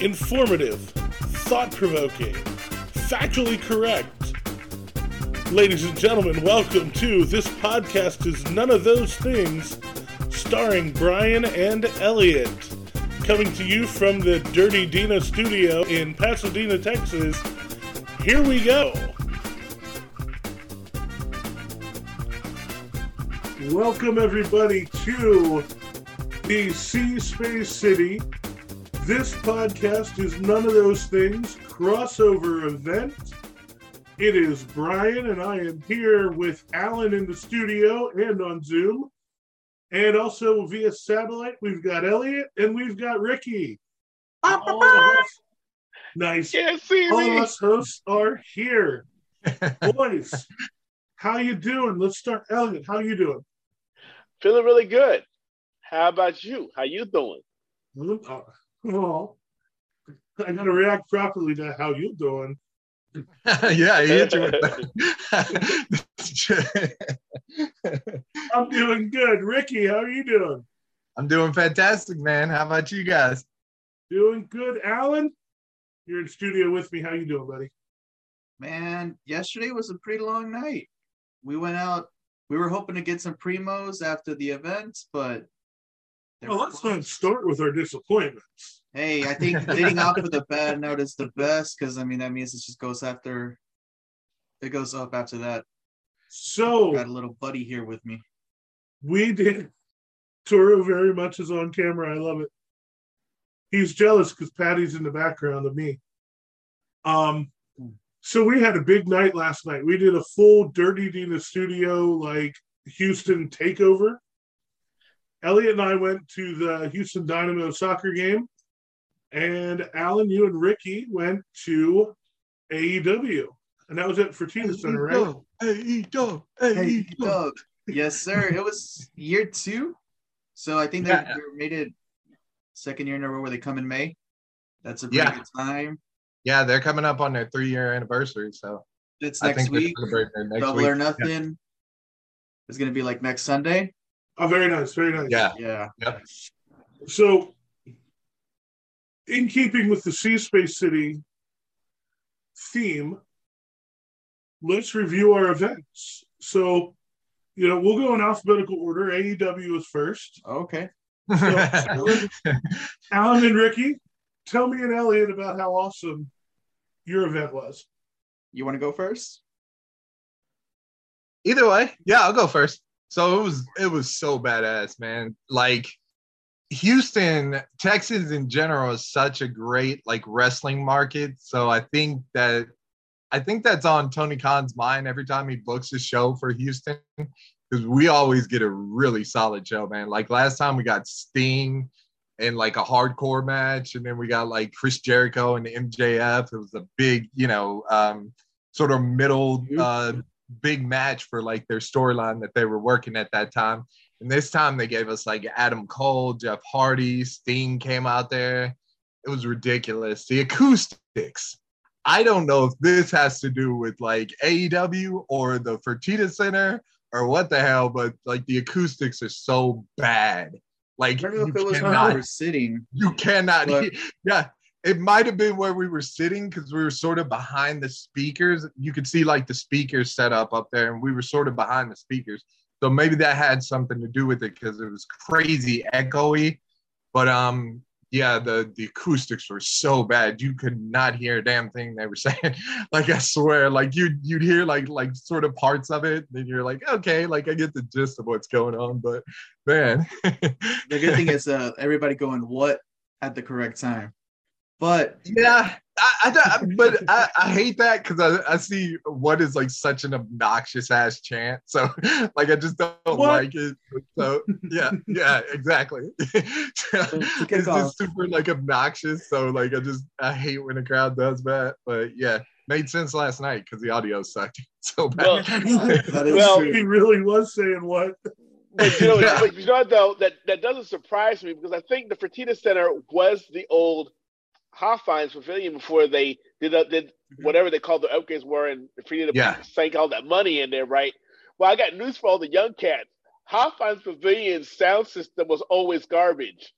informative, thought provoking, factually correct. Ladies and gentlemen, welcome to This Podcast is None of Those Things, starring Brian and Elliot. Coming to you from the Dirty Dina studio in Pasadena, Texas. Here we go. Welcome, everybody, to the Sea Space City. This podcast is none of those things. Crossover event. It is Brian, and I am here with Alan in the studio and on Zoom. And also via satellite, we've got Elliot and we've got Ricky. All of us, nice. Can't see All me. of us hosts are here. Boys, how you doing? Let's start. Elliot, how you doing? Feeling really good. How about you? How you doing? Uh, Well, I gotta react properly to how you doing. yeah, you with that. I'm doing good. Ricky, how are you doing? I'm doing fantastic, man. How about you guys? Doing good. Alan, you're in studio with me. How you doing, buddy? Man, yesterday was a pretty long night. We went out. We were hoping to get some primos after the event, but they Well, let's not start with our disappointments. Hey, I think leading off with a bad note is the best because I mean that means it just goes after. It goes up after that. So Got a little buddy here with me. we did. Toro very much is on camera. I love it. He's jealous because Patty's in the background of me. Um, so we had a big night last night. We did a full Dirty Dina studio like Houston takeover. Elliot and I went to the Houston Dynamo soccer game, and Alan, you and Ricky went to AEW, and that was at Fertitta Center, right? Hey, dog. Hey, Doug. Yes, sir. It was year two, so I think they, Yeah. they made it second year in a row where they come in May. That's a pretty Yeah. good time. Yeah, they're coming up on their three year anniversary. So It's I next think week. next Double week. or nothing. It's gonna be like next Sunday. Oh, very nice, very nice. Yeah. Yeah. Yep. So, in keeping with the Sea Space City theme, let's review our events. So, you know, we'll go in alphabetical order. AEW is first. Okay. Alan, Alan and Ricky, tell me and Elliot about how awesome your event was. You want to go first? Either way, yeah, I'll go first. So it was it was so badass, man. Like Houston, Texas in general is such a great like wrestling market. So I think that I think that's on Tony Khan's mind every time he books a show for Houston because we always get a really solid show, man. Like last time we got Sting in like a hardcore match, and then we got like Chris Jericho and MJF. It was a big, you know, um, sort of middle uh, big match for like their storyline that they were working at that time. And this time they gave us like Adam Cole, Jeff Hardy, Sting came out there. It was ridiculous. The acoustics. I don't know if this has to do with like AEW or the Fertitta Center or what the hell, but like the acoustics are so bad. Like you if it was cannot, sitting. you cannot but- hear- yeah it might have been where we were sitting because we were sort of behind the speakers. You could see like the speakers set up up there and we were sort of behind the speakers. So maybe that had something to do with it because it was crazy echoey. But um yeah the the acoustics were so bad. You could not hear a damn thing they were saying. Like i swear like you you'd hear like like sort of parts of it then you're like okay like i get the gist of what's going on. But man. The good thing is uh, everybody going what? at the correct time. But Yeah, I, I don't- but I, I hate that because I, I see what is like such an obnoxious ass chant. So like I just don't What? like it. So yeah, yeah, exactly. kick it's off- just super like obnoxious. So like I just I hate when a crowd does that. But yeah, made sense last night because the audio sucked so Well, bad. that is Well, true. he really was saying what? But you know, Yeah. but you know what, though that that doesn't surprise me because I think the Fertitta Center was the old Hofheinz Pavilion before they did uh, did whatever they called the upgrades were and Fertitta Yeah. sank all that money in there, right? Well, I got news for all the young cats. Hofheinz Pavilion's sound system was always garbage.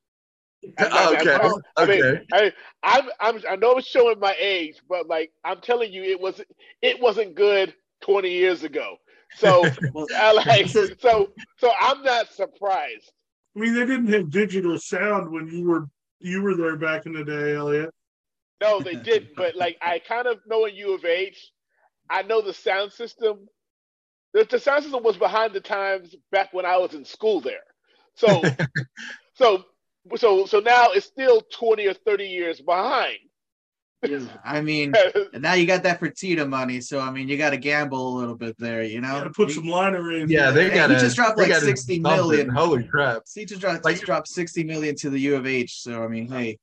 I- I- okay, I- I mean, okay. I, I'm, I'm, I know it's showing my age, but like I'm telling you, it was it wasn't good 20 years ago. So I like so so I'm not surprised. I mean, they didn't have digital sound when you were you were there back in the day, Elliot. No, they didn't. But like I kind of know in U of H, I know the sound system. The, the sound system was behind the times back when I was in school there. So so so so now it's still 20 or 30 years behind. I mean, now you got that for Fertitta money, so I mean, you got to gamble a little bit there, you know. Gotta put You- some liner in. Yeah, they got. He got just dropped like 60 million. Holy crap! He just dropped, Like- just dropped 60 million to the U of H, so I mean, hey,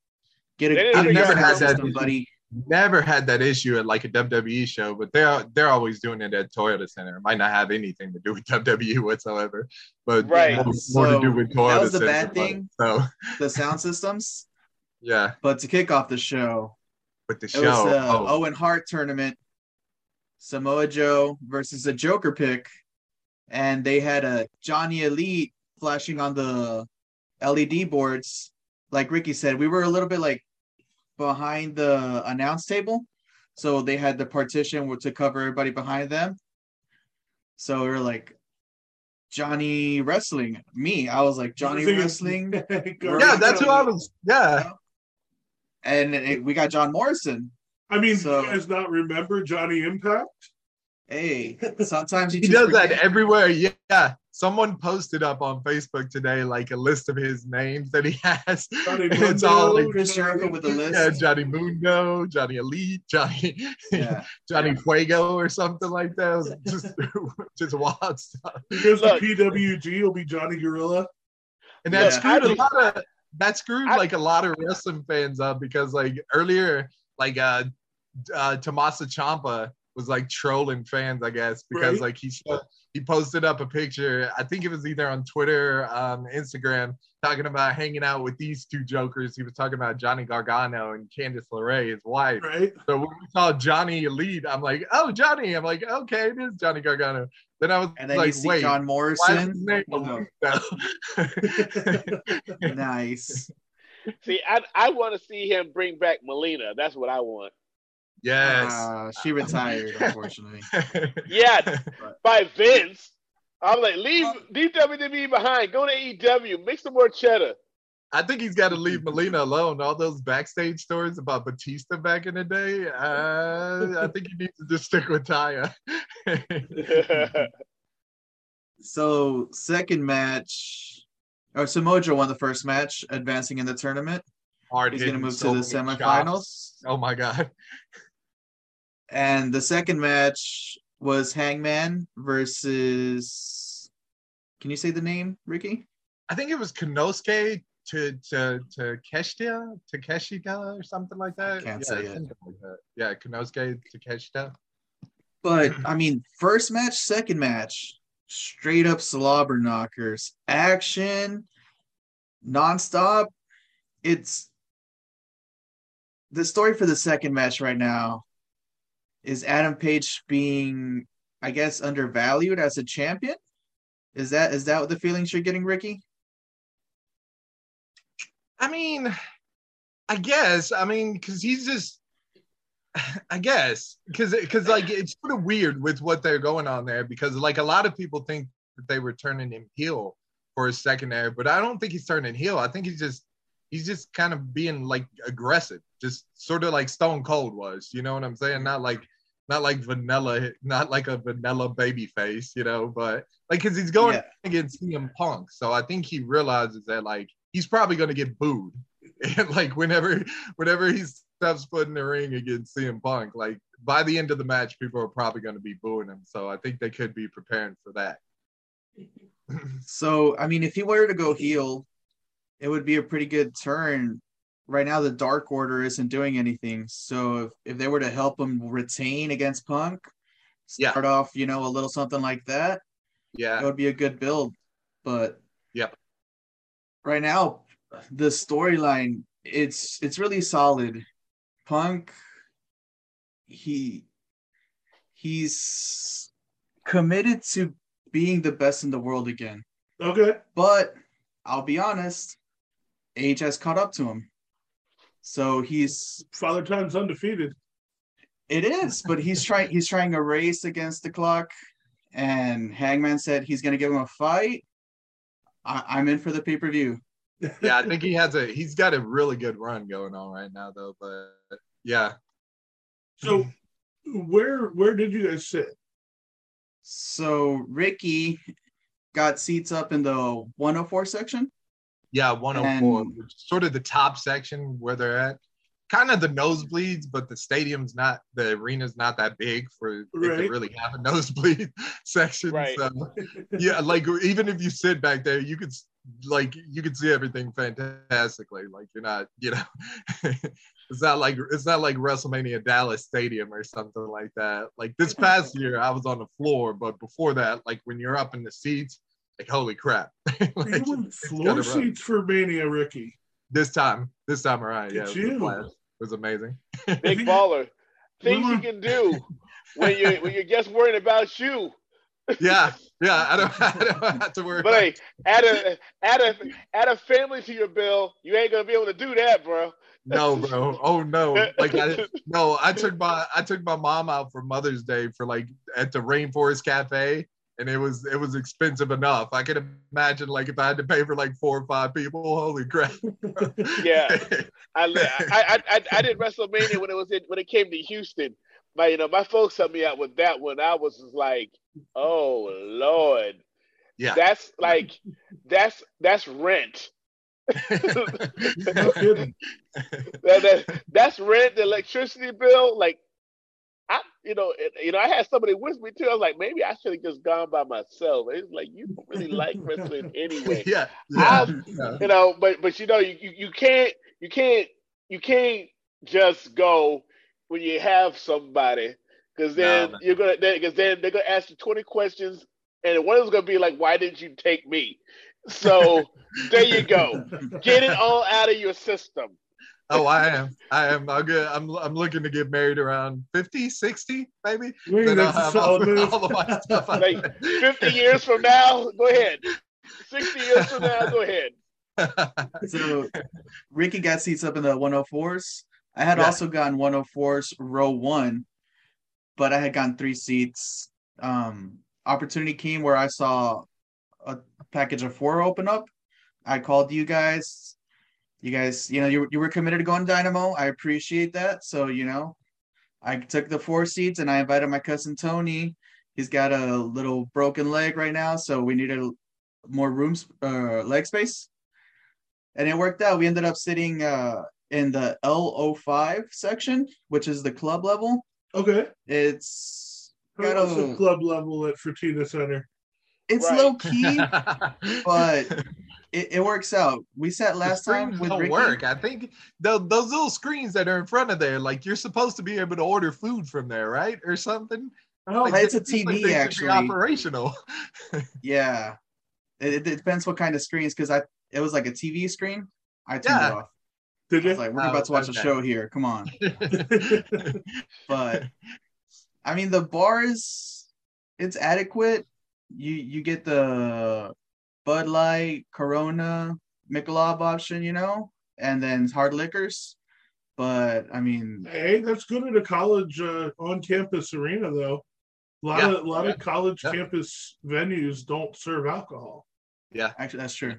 get a They didn't get a good out how sound to- system, buddy. Never had that issue at like a WWE show, but they're they're always doing it at Toyota Center. It might not have anything to do with WWE whatsoever, but Right. more, more So, to do with Toyota that was the Center. bad thing. So The sound systems, yeah, but to kick off the show, with the it show. was a oh, Owen Hart tournament, Samoa Joe versus a Joker pick, and they had a Johnny Elite flashing on the LED boards. Like Ricky said, we were a little bit like behind the announce table, so they had the partition to cover everybody behind them. So we were like Johnny Wrestling. Me, I was like Johnny Wrestling, yeah, that's who I was. Yeah, and it, we got John Morrison. I mean, So- you guys not remember Johnny Impact? Hey, sometimes you he just does that everywhere. Yeah, someone posted up on Facebook today like a list of his names that he has. Johnny it's all Mundo, like Chris Jericho with the list. yeah, Johnny Mundo, Johnny Elite, Johnny Yeah. Johnny Fuego or something like that. It was just just wild stuff. He goes to PWG. He'll be Johnny Gorilla. And that's Yeah. screwed I- a lot of that screwed I- like a lot of wrestling fans up because like earlier, like uh uh Tommaso Ciampa was like trolling fans, I guess, because Right. like he showed, he posted up a picture, I think it was either on Twitter, um, Instagram, talking about hanging out with these two jokers. He was talking about Johnny Gargano and Candice LeRae, his wife. Right? So when we saw Johnny Elite, I'm like, oh Johnny. I'm like, okay, it is Johnny Gargano. Then I was And then like, you see wait, John Morrison. his name Wow. Elite now? nice. See, I I want to see him bring back Melina. That's what I want. yes. Uh, she retired, unfortunately. Yeah, by Vince. I'm like, leave leave WWE behind. Go to AEW. Make some more cheddar. I think he's got to leave Melina alone. All those backstage stories about Batista back in the day, uh, I think he needs to just stick with Taya. So, second match, or Samoa won the first match, advancing in the tournament. Hard He's going to move so to the semifinals. chops. Oh my god! And the second match was Hangman versus. Can you say the name, Ricky? I think it was Konosuke to to to Keshita to Keshita or something like that. can't yeah, say it. like. Yeah, Konosuke Takeshita. But hmm. I mean, first match, second match, straight up slobber knockers, action, nonstop. It's the story for the second match right now is Adam Page being, I guess, undervalued as a champion. Is that is that what the feelings you're getting, Ricky? I mean, I guess. I mean, because he's just. I guess because because like it's sort of weird with what they're going on there because like a lot of people think that they were turning him heel for a second there, but I don't think he's turning heel. I think he's just he's just kind of being like aggressive, just sort of like Stone Cold was. You know what I'm saying? Not like not like vanilla, not like a vanilla baby face, you know, but like because he's going Yeah. against CM Punk, so I think he realizes that like he's probably going to get booed, and like whenever whenever he steps foot in the ring against CM Punk, like by the end of the match, people are probably going to be booing him. So I think they could be preparing for that. So, I mean, if he were to go heel, it would be a pretty good turn. Right now, the Dark Order isn't doing anything. So, if, if they were to help him retain against Punk, Yeah. start off, you know, a little something like that, Yeah, that would be a good build. But Yep. right now, the storyline it's it's really solid. Punk, he he's committed to being the best in the world again. Okay. But I'll be honest, age has caught up to him. So he's Father Time's undefeated. it is, but he's trying he's trying a race against the clock, and Hangman said he's gonna give him a fight. I, I'm in for the pay per view. Yeah, I think he has a he's got a really good run going on right now though. But yeah, So where where did you guys sit? So Ricky got seats up in the 104 section. yeah, 104, And- which is sort of the top section where they're at. Kind of the nosebleeds, but the stadium's not the arena's not that big for it Right. to really have a nosebleed section. Right. So yeah, like even if you sit back there, you could s- like you can see everything fantastically. Like you're not, you know, it's not like it's not like WrestleMania Dallas Stadium or something like that. Like this past year, I was on the floor, but before that, like when you're up in the seats, like holy crap! Like, you went floor seats for Mania, Ricky. This time, this time around, yeah, it It's was, a you. blast. It was amazing. Big baller. Things you can do when you when you're just worrying about you. Yeah, yeah, I don't, I don't have to worry. But about hey, add a add a add a family to your bill. You ain't gonna be able to do that, bro. No, bro. Oh no. Like I no, I took my I took my mom out for Mother's Day for like at the Rainforest Cafe and it was it was expensive enough. I could imagine like if I had to pay for like four or five people, holy crap. Yeah. I, I, I, I, I did WrestleMania when it was in, when it came to Houston. My, you know, my folks helped me out with that one. I was just like, oh Lord, yeah. that's like, that's that's rent. That, that- that's rent, the electricity bill. Like, I, you know, it, you know, I had somebody with me too. I was like, maybe I should have just gone by myself. It's like you don't really like wrestling anyway. yeah. Yeah. Yeah. you know but but you know you, you you can't you can't you can't just go when you have somebody because then No. you're gonna because then they're gonna ask you 20 questions and one of them's gonna be like why didn't you take me so there you go get it all out of your system Oh, I am. I am. I'm good. I'm I'm looking to get married around 50, 60, maybe. Wait, Then I'll that's a have all, solid move. all of my stuff. Like, 50 years from now go ahead 60 years from now go ahead So Ricky got seats up in the 104s. I had Yeah. also gotten 104s row one, but I had gotten three seats. Um, opportunity came where I saw a package of four open up. I called you guys. You guys, you know, you, you were committed to going Dynamo. I appreciate that. So, you know, I took the four seats and I invited my cousin Tony. He's got a little broken leg right now, so we needed more room, uh, leg space and it worked out. We ended up sitting uh, in the L05 section, which is the club level. Okay. It's How Got was a- the club level at Fertitta Center? it's Right. low key, but it, it works out. We sat The last time screens with don't Ricky. work. I think tho- those little screens that are in front of there, like you're supposed to be able to order food from there, right, or something. Oh, Like, it's a TV, they should be actually. operational. Yeah, it, it depends what kind of screens because I it was like a TV screen. I turned Yeah. it off. Did I was you? like, we're Oh, about to watch a show here. Come on. but I mean the bar is it's adequate. You you get the Bud Light, Corona, Michelob option, you know, and then hard liquors. But I mean, Hey, that's good at a college uh, on-campus arena, though. A lot Yeah. of a lot of college Yeah. campus venues don't serve alcohol. yeah. actually that's true.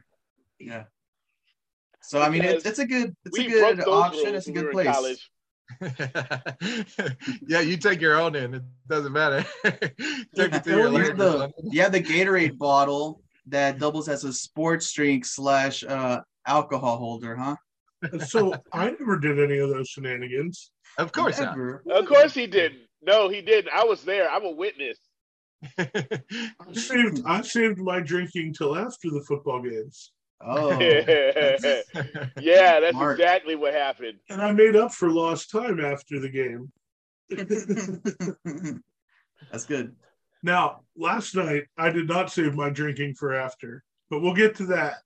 Yeah. So I mean, it's it's a good it's a good option. It's a when we good place. yeah, you take your own in. It doesn't matter. take it to Yeah, your well, leg here's or the- something. You have the Gatorade bottle that doubles as a sports drink slash uh alcohol holder, huh? So I never did any of those shenanigans. Of course not. Of course he didn't. No, he didn't. I was there. I'm a witness. I saved I saved my drinking till after the football games, Oh, yeah, that's Smart. exactly what happened. and I made up for lost time after the game. that's good. Now, last night I did not save my drinking for after, but we'll get to that.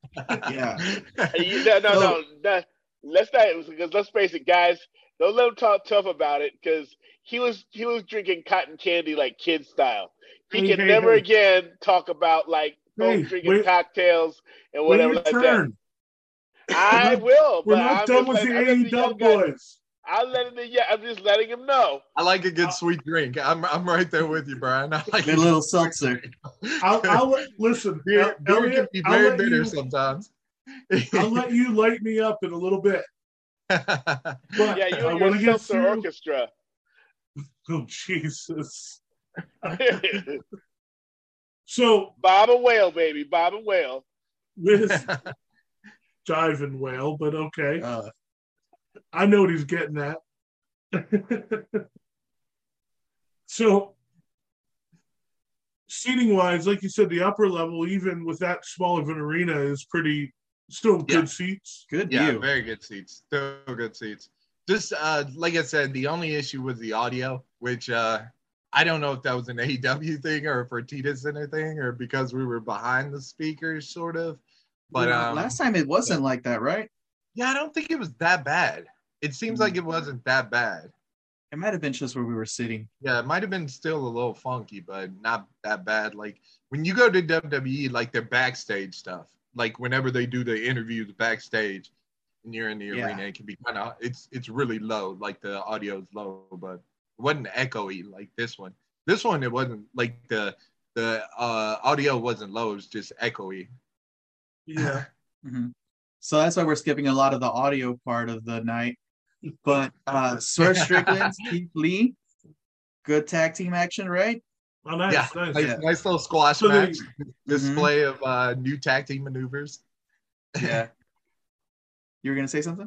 Yeah. You- No, no, no, no. Let's not because let's face it, guys. Don't let him talk tough about it because he was he was drinking cotton candy like kid style. He can hey, never hey. again talk about like Hey, folks drinking wait- cocktails and whatever your like that. turn. I will. We're not I'm done with the letting- I'm AE Dub boys. I'm letting the yeah. I'm just letting him know. I like a good sweet drink. I'm I'm right there with you, Brian. I like a little seltzer. I'll, I'll listen. beer, El- beer can Elliot, be I'll very bitter you- sometimes. I'll let you light me up in a little bit. But Yeah, you I want to get seltzer through. orchestra. Oh Jesus! So Bob and Whale, baby, Bob and Whale. with Jive and Whale, but okay, Uh, I know what he's getting at. so, seating wise, like you said, the upper level, even with that small of an arena, is pretty still Yeah. good seats. good yeah, view. very good seats. Still good seats. Just uh, like I said, the only issue was the audio, which uh, I don't know if that was an AEW thing or for Fertitta Center thing or because we were behind the speakers, sort of. But Well, um, last time it wasn't like that, right? yeah, I don't think it was that bad. It seems Hmm. like it wasn't that bad. It might have been just where we were sitting. Yeah, it might have been still a little funky, but not that bad. Like when you go to WWE, like their backstage stuff, like whenever they do the interviews backstage and you're in the Yeah. arena, it can be kind of it's it's really low, like the audio's low, but it wasn't echoey like this one. This one it wasn't like the the uh audio wasn't low, it was just echoey. Yeah, Mhm. So that's why we're skipping a lot of the audio part of the night. But uh Swerve Strickland, Keith Lee, good tag team action, right? oh nice, yeah, nice. nice, Yeah. nice little squash So they- match display of uh new tag team maneuvers. Yeah. You were gonna say something?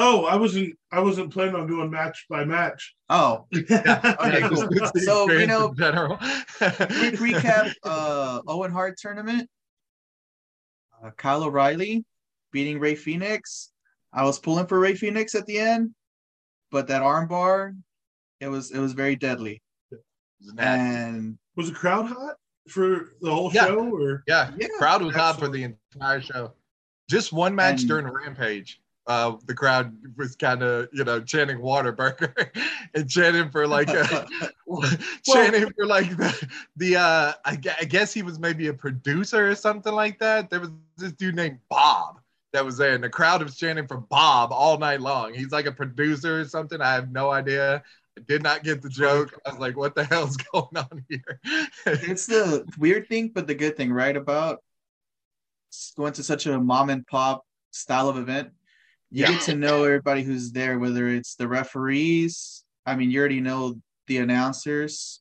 Oh, I wasn't. I wasn't planning on doing match by match. Oh, Okay, cool. just good to So, you know, in general. quick recap uh Owen Hart tournament. Uh, Kyle O'Reilly beating Rey Fenix. I was pulling for Rey Fenix at the end, but that armbar, it was it was very deadly. It's nasty. And Was the crowd hot for the whole Yeah. show? Or Yeah, yeah, crowd was hot for the entire show. Just one match And- during Rampage. Uh, the crowd was kind of, you know, chanting Whataburger and chanting for like, uh, chanting for like the, the uh, I, I guess he was maybe a producer or something like that. There was this dude named Bob that was there, and the crowd was chanting for Bob all night long. He's like a producer or something. I have no idea. I did not get the joke. I was like, what the hell's going on here? it's the weird thing, but the good thing, right? About going to such a mom and pop style of event, you Yeah. get to know everybody who's there, whether it's the referees. I mean, you already know the announcers,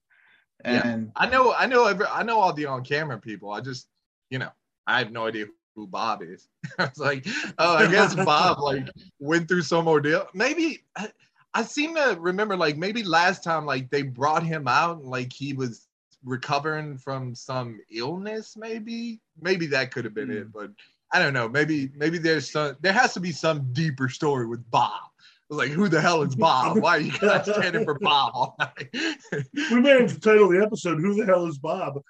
Yeah. and I know, I know, every, I know all the on-camera people. I just, you know, I have no idea who Bob is. I was like, oh, I guess Bob like went through some ordeal. Maybe I, I seem to remember like maybe last time like they brought him out and like he was recovering from some illness. Maybe, maybe that could have been it, hmm. but I don't know. Maybe, maybe there's some. There has to be some deeper story with Bob. Like, who the hell is Bob? Why are you guys standing for Bob all night? we may have to title the episode "Who the hell is Bob?"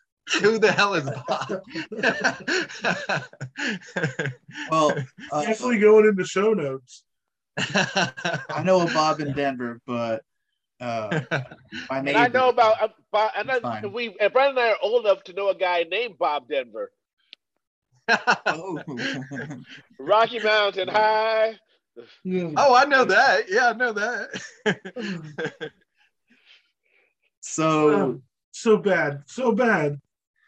Who the hell is Bob? well, uh, Definitely going into show notes. I know a Bob in Denver, but uh, my and I know about uh, Bob, and I, Fine. we and Brandon and I are old enough to know a guy named Bob Denver. Oh. Rocky Mountain High. oh, I know that. Yeah, I know that. so Oh, so bad, so bad.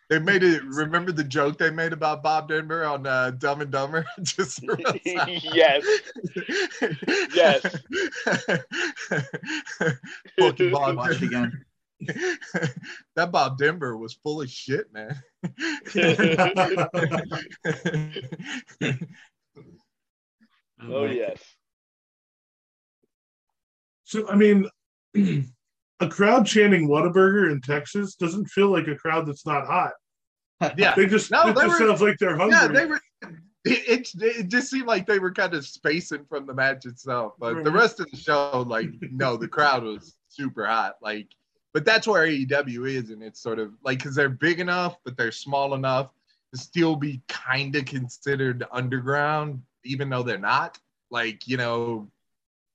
they made it. Remember the joke they made about Bob Denver on uh, Dumb and Dumber? Just to roast out. yes. Yes. Fucking Bob watch again. that Bob Denver was full of shit, man. Oh yes. So I mean, a crowd chanting "Whataburger" in Texas doesn't feel like a crowd that's not hot. Yeah. They just No, it they just were- sounds like they're hungry. Yeah, they were. It, it, it just seemed like they were kind of spacing from the match itself, but the rest of the show, like, no, the crowd was super hot. Like, but that's where AEW is, and it's sort of like because they're big enough, but they're small enough to still be kind of considered underground, even though they're not. Like, you know,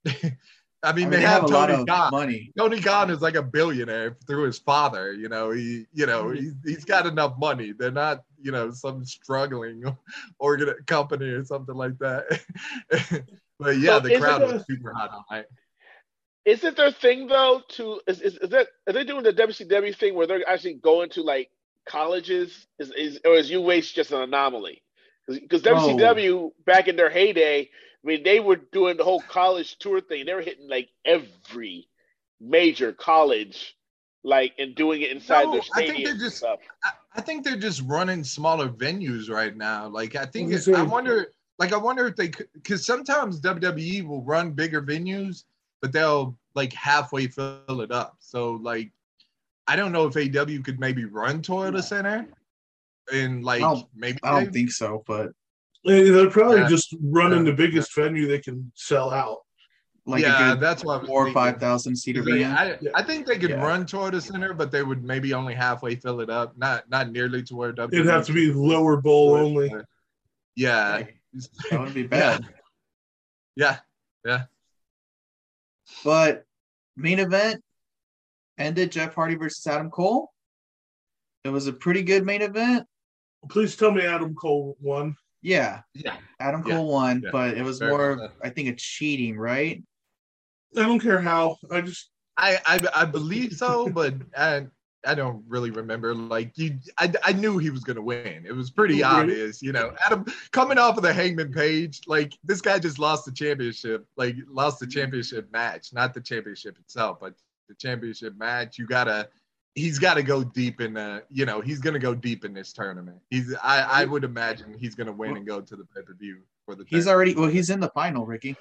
I mean, I mean, they, they have, have a lot Tony of Khan. money. Tony Khan is like a billionaire through his father. You know, he, you know, he's, he's got enough money. They're not, you know, some struggling organ company or something like that. but yeah, So the crowd it a- was super hot all night. Is it their thing though? To is is, is that are they doing the WCW thing where they're actually going to like colleges? Is is or is UH just an anomaly? Because WCW back in their heyday, I mean, they were doing the whole college tour thing. They were hitting like every major college, like and doing it inside No, their I think they're just- stuff. I, I think they're just running smaller venues right now. Like I think What it, I wonder like I wonder if they could because sometimes WWE will run bigger venues, but they'll like halfway fill it up. So like I don't know if AW could maybe run Toyota Center and like I maybe I don't they- think so, but They- They're probably Yeah. just running Yeah. the biggest venue they can sell out. like yeah, good that's what I four or five thousand seat 'Cause arena. I, I think they could Yeah. run Toyota Center, but they would maybe only halfway fill it up, not not nearly to where WWE. It'd have to be lower bowl only. Yeah, that would be bad. yeah, yeah. But main event ended Jeff Hardy versus Adam Cole. It was a pretty good main event. Please tell me Adam Cole won. Yeah, Yeah. Adam Yeah, Cole won, yeah. but it was Very more, much of, I think, a cheating, right? I don't care how. I just I, I I believe so, but I I don't really remember. Like you, I, I knew he was gonna win. It was pretty obvious, you know. Adam coming off of the Hangman Page, like this guy just lost the championship, like lost the championship match, not the championship itself, but the championship match. You gotta, he's got to go deep in the, you know, he's gonna go deep in this tournament. He's, I I would imagine he's gonna win and go to the pay per view for the. He's tournament. already, well, he's in the final, Ricky.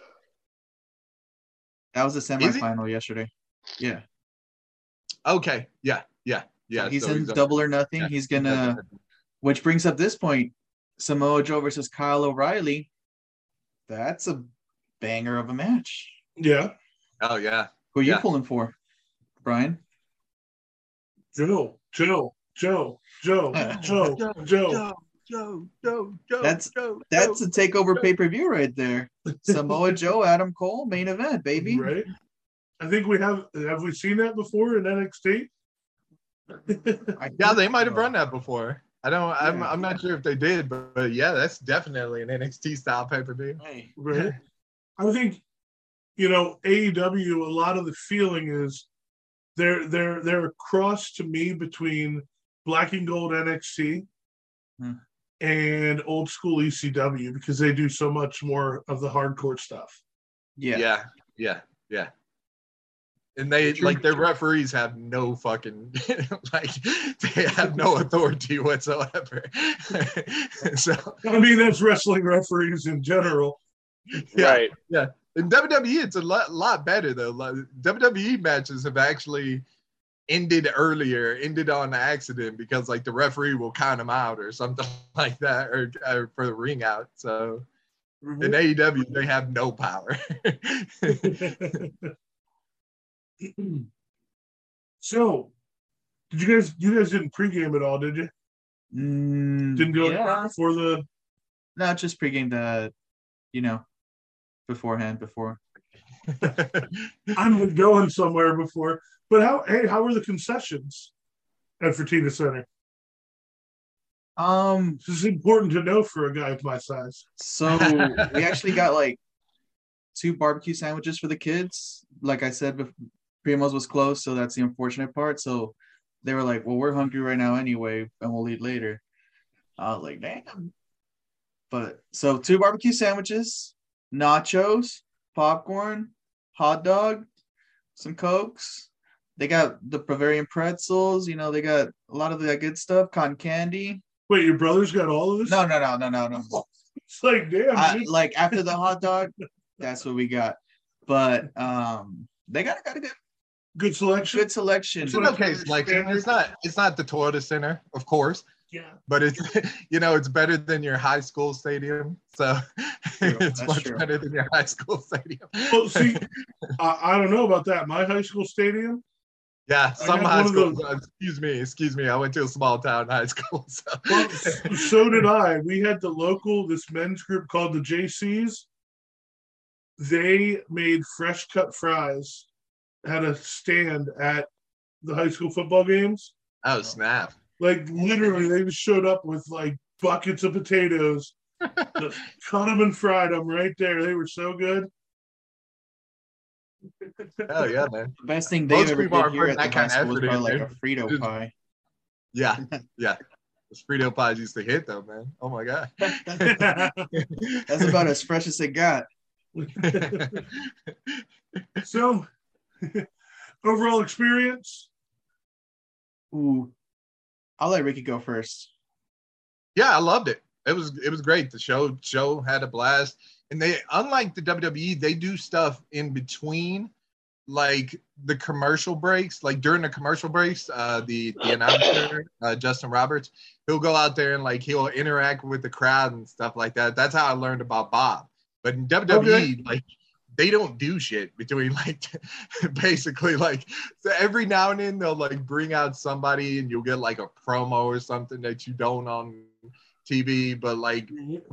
That was the he? semifinal yesterday. Yeah. Okay. Yeah, yeah, yeah. So he's so in on- double or nothing. yeah, he's gonna, which brings up this point Samoa Joe versus Kyle O'Reilly. That's a banger of a match. yeah. Oh yeah. Who are you Yeah. pulling for, Brian? Joe, Joe, Joe, Joe, Joe, Joe. Joe, Joe, Joe. That's- Joe, That's Joe. a takeover pay per view right there. Samoa Joe, Adam Cole, main event, baby. Right. I think we have. Have we seen that before in NXT? Yeah, they might have run that before. I don't. I'm. I'm not sure if they did, but, but yeah, that's definitely an NXT style pay per view. Hey, right. I think, you know, AEW. A lot of the feeling is they're they're they're a cross to me between Black and Gold NXT Hmm. and old school ECW because they do so much more of the hardcore stuff. yeah. Yeah, yeah, yeah. And they True. like their referees have no fucking like they have no authority whatsoever. so I mean, that's wrestling referees in general. Yeah. Right. Yeah. In WWE, it's a lot, lot better though. Like, WWE matches have actually ended earlier, ended on accident because like the referee will count them out or something like that, or, or for the ring out. So mm-hmm. in AEW, they have no power. so, did you guys? You guys didn't pregame at all, did you? Mm, Didn't go yeah. for the. No, just pregame the, you know, beforehand, before. I'm going somewhere before, but how? Hey, how were the concessions at Fertitta Center? Um, This is important to know for a guy of my size. so we actually got like two barbecue sandwiches for the kids. Like I said, bef- Primo's was closed, so that's the unfortunate part. So they were like, "Well, we're hungry right now anyway, and we'll eat later." I was like, "Damn!" But so two barbecue sandwiches, nachos, popcorn, hot dog, some cokes. They got the Bavarian pretzels. You know, they got a lot of that good stuff. Cotton candy. Wait, your brother's got all of this? No, no, no, no, no, no. It's like, damn. I, like after the hot dog, that's what we got. But um, they got got a good Good selection. good selection. it's an okay selection. It's not. It's not the Toyota Center, of course, Yeah. but it's you know it's better than your high school stadium. So True, it's that's much true. better than your high school stadium. Well, see, I, I don't know about that. My high school stadium, Yeah, some high one of school. those- Excuse me, excuse me. I went to a small town high school. So. well, so did I. We had the local, this men's group called the JCs. they made fresh cut fries at a stand at the high school football games. Oh snap! Like literally, they just showed up with like buckets of potatoes, just cut them and fried them right there. They were so good. Oh yeah, man. The best thing they've ever people did aren't here putting at the that high kind of school is effort in probably like a. Frito Just- pie. Yeah, yeah. The Frito pies used to hit though, man. Oh my god. That's about as fresh as it got. so, overall experience. Ooh. I'll let Ricky go first. yeah, I loved it. It was it was great. The show show had a blast, and they unlike the WWE, they do stuff in between, like the commercial breaks. Like during the commercial breaks, uh, the the announcer uh, Justin Roberts, he'll go out there and like he'll interact with the crowd and stuff like that. That's how I learned about Bob. But in WWE, Okay. like they don't do shit between like basically like so every now and then they'll like bring out somebody and you'll get like a promo or something that you don't on TV, but like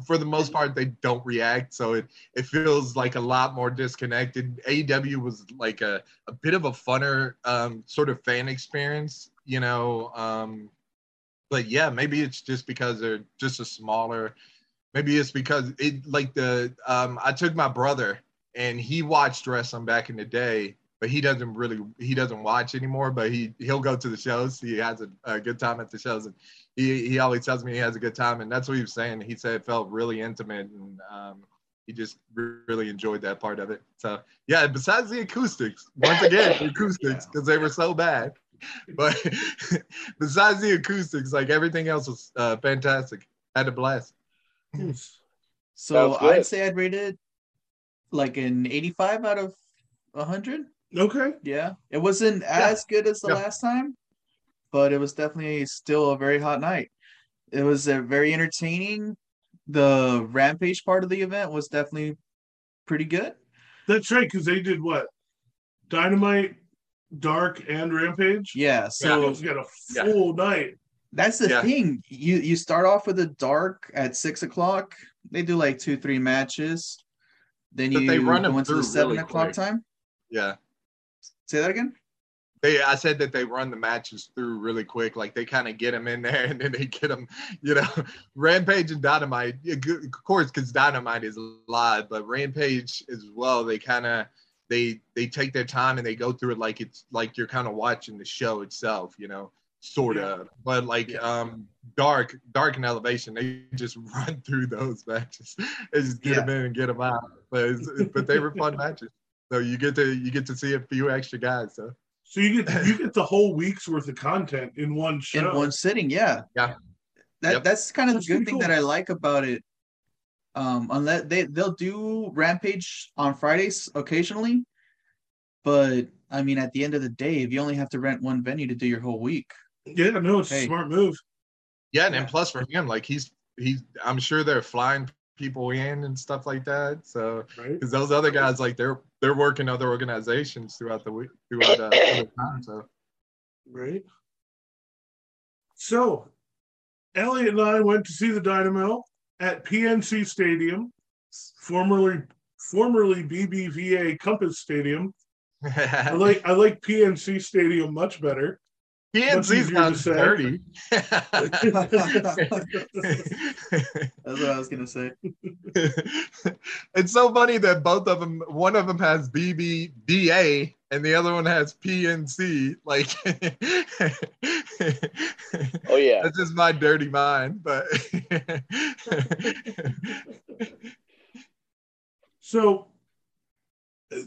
for the most part they don't react, so it it feels like a lot more disconnected. AEW was like a, a bit of a funner um, sort of fan experience, you know. Um, but yeah, maybe it's just because they're just a smaller. Maybe it's because it like the um, I took my brother and he watched wrestling back in the day, but he doesn't really he doesn't watch anymore. But he he'll go to the shows. He has a, a good time at the shows, and he he always tells me he has a good time, and that's what he was saying. He said it felt really intimate, and um, he just really enjoyed that part of it. So yeah, besides the acoustics, once again the acoustics because they were so bad. But besides the acoustics, like everything else was uh, fantastic. Had a blast. So I'd say I'd rate it like an 85 out of 100. Okay. Yeah. It wasn't as good as the Yeah. last time, but it was definitely still a very hot night. It was uh, very entertaining. The Rampage part of the event was definitely pretty good. That's right, because they did what? Dynamite, Dark, and Rampage. Yeah. So it's got a full night. That's the Yeah. thing. You you start off with a dark at six o'clock. They do like two, three matches. Then But you they run them into the through seven really o'clock quick. time. Yeah. Say that again. They, I said that they run the matches through really quick. Like they kind of get them in there, and then they get them. You know, Rampage and Dynamite, of course, because Dynamite is live, but Rampage as well. They kind of they they take their time and they go through it like it's like you're kind of watching the show itself. You know, sort of. But like um Dark, Dark and Elevation, they just run through those matches. They just get Yeah. them in and get them out. But it's, but they were fun matches. So you get to you get to see a few extra guys. So. So you get you get the whole week's worth of content in one show. In one sitting, yeah. Yeah. That Yep. that's kind of That's the good thing cool. that I like about it. Um, unless they they'll do Rampage on Fridays occasionally, but I mean, at the end of the day, if you only have to rent one venue to do your whole week, yeah, no, it's a smart move. Yeah, and then Yeah. plus for him, like he's he's I'm sure they're flying people in and stuff like that. So Right. because those other guys like they're they're working other organizations throughout the week throughout the, other time. So Right. So Elliot and I went to see the Dynamo at PNC Stadium, formerly formerly BBVA Compass Stadium. I like I like PNC Stadium much better. PNC easier to sounds say. dirty. that's what I was gonna say. it's so funny that both of them, one of them has BBVA and the other one has PNC. Like, Oh yeah. that's just my dirty mind. But So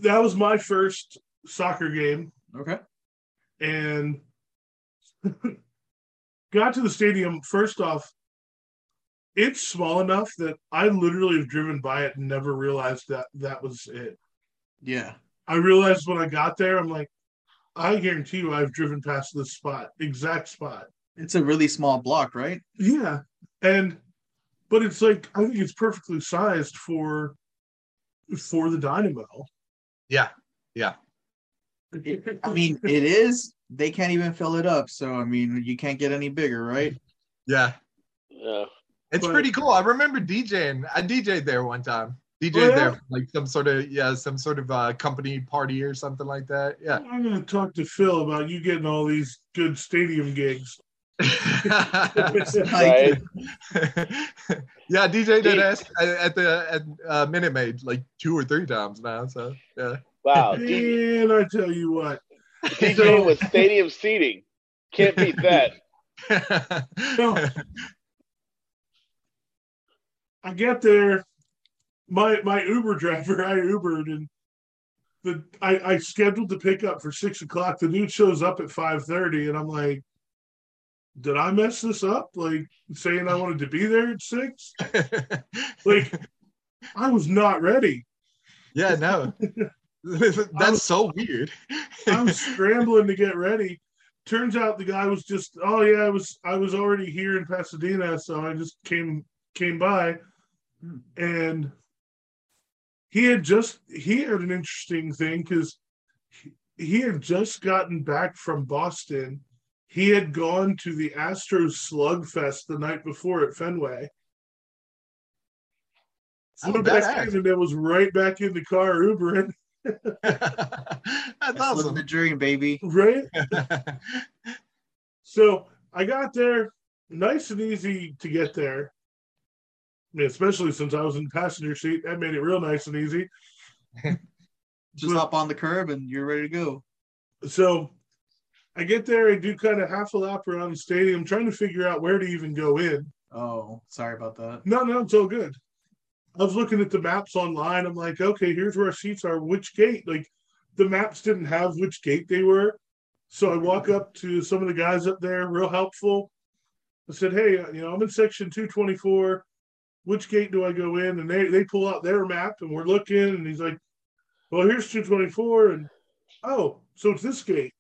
that was my first soccer game Okay. and got to the stadium first off it's small enough that i literally have driven by it and never realized that that was it Yeah. i realized when i got there i'm like i guarantee you i've driven past this spot exact spot It's a really small block, right? yeah and but it's like i think it's perfectly sized for for the dynamo yeah, Yeah. I mean, it is. They can't even fill it up, so I mean, you can't get any bigger, right? yeah, Yeah. it's But- pretty cool. I remember DJing. I DJ'd there one time. DJ Oh, yeah? there, for, like some sort of yeah, some sort of uh, company party or something like that. Yeah. I'm gonna talk to Phil about you getting all these good stadium gigs. Right. yeah, DJ did ask at at the at uh, Minute Maid like two or three times now. So yeah. Wow. And I tell you what, DJ with stadium seating. Can't beat that. No. I get there, my my Uber driver, I Ubered and the I, I scheduled the pickup for six o'clock. The dude shows up at five thirty, and I'm like, did I mess this up? Like saying I wanted to be there at six? Like I was not ready. yeah, no. That's so weird. I'm scrambling to get ready. Turns out the guy was just, oh yeah, I was I was already here in Pasadena, so I just came came by, and he had just he had an interesting thing because he, he had just gotten back from Boston. He had gone to the Astros Slugfest the night before at Fenway. Flew back in and then was right back in the car Ubering. That's living the awesome. dream, baby. Right? So I got there, nice and easy to get there. I mean, especially since I was in the passenger seat, that made it real nice and easy. Just But- hop on the curb and you're ready to go. So I get there, I do kind of half a lap around the stadium, trying to figure out where to even go in. Oh, sorry about that. No, no, it's all good. I was looking at the maps online. I'm like, okay, here's where our seats are. Which gate? Like, the maps didn't have which gate they were. So I walk up to some of the guys up there, real helpful. I said, hey, uh, you know, I'm in section 224. Which gate do I go in? And they they pull out their map, and we're looking, and he's like, well, here's 224, and oh, so it's this gate.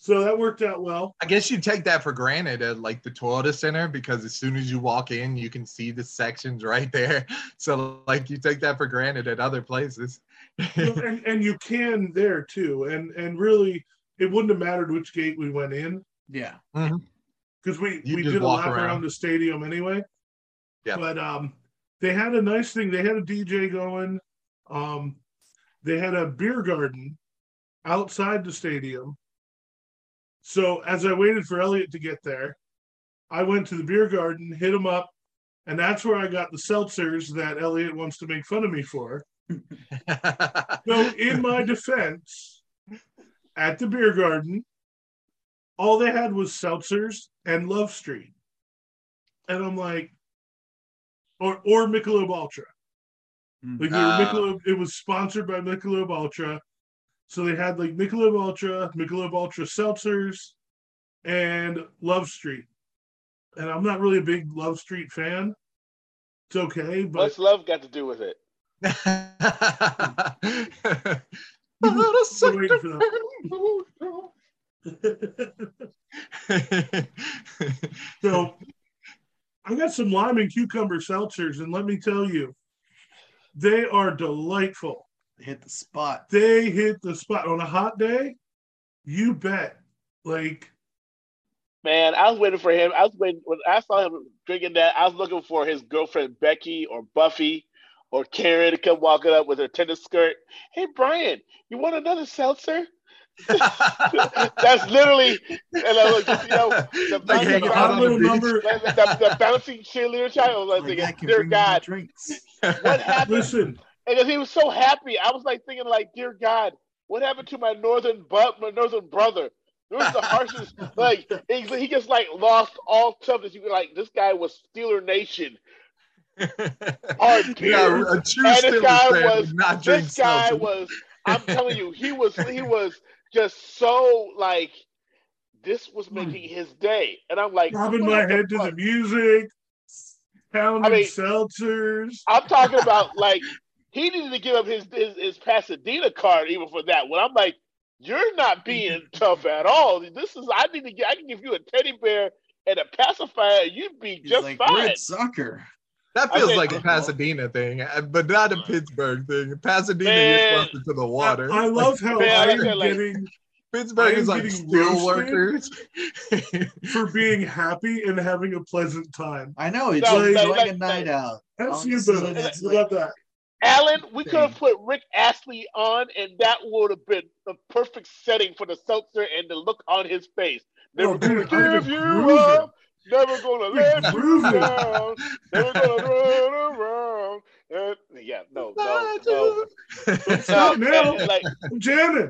So that worked out well. I guess you take that for granted at like the Toyota Center because as soon as you walk in, you can see the sections right there. So like you take that for granted at other places. And, and you can there too. And and really, it wouldn't have mattered which gate we went in Yeah. because we You we just did a walk lap around. around. the stadium anyway. Yeah. But um, they had a nice thing. They had a DJ going. Um, they had a beer garden outside the stadium. So as I waited for Elliot to get there, I went to the beer garden, hit him up, and that's where I got the seltzers that Elliot wants to make fun of me for. So, in my defense, at the beer garden, all they had was seltzers and Love Street, and I'm like, or or Michelob Ultra. Like they were Ah. Michelob, it was sponsored by Michelob Ultra, so they had like Michelob Ultra, Michelob Ultra seltzers, and Love Street. And I'm not really a big Love Street fan. It's okay, but What's love got to do with it? We're waiting So I got some lime and cucumber seltzers, and let me tell you, they are delightful. Hit the spot. They hit the spot on a hot day. You bet. Like, Man, I was waiting for him. I was waiting when I saw him drinking that. I was looking for his girlfriend Becky or Buffy or Karen to come walking up with her tennis skirt. Hey, Brian, you want another seltzer? That's literally, and I was like, you know, the, Like the, hanging the, out little number. the, the, the bouncing cheerleader child. I was like, My thinking, dear bring me my God, drinks. what happened? listen, And 'cause he was so happy, I was like thinking, like, dear God, what happened to my northern but my northern brother? It was the harshest. like he, he just like lost all toughness. You were like, this guy was Steeler Nation. Hard yeah, a true and this guy fan was not drink This guy seltzer. was. I'm telling you, he was. He was just so like. This was hmm. making his day, and I'm like, bobbing what my head to the music, pounding I mean- seltzers. I'm talking about like he needed to give up his, his his Pasadena card even for that one. I'm like, you're not mm-hmm. being tough at all. This is I need to get I can give you a teddy bear and a pacifier, you'd be He's just like, fine. at soccer. That feels think- like a uh-huh. Pasadena thing, uh, but not a uh-huh. Pittsburgh thing. Pasadena, Man. you're closer to the water. I, I love how Man, I I'm feel like- getting Pittsburgh I is like getting steel workers. for being happy and having a pleasant time. I know it's No, like- enjoying like- a night like- out. That's All you, this is Bill. what it's You like. got that. Alan, we could have put Rick Astley on, and that would have been the perfect setting for the seltzer and the look on his face. Never Oh, dude, gonna give you up, never gonna let you down, never gonna run around. Yeah, no, no, no. No, now. like, I'm jamming.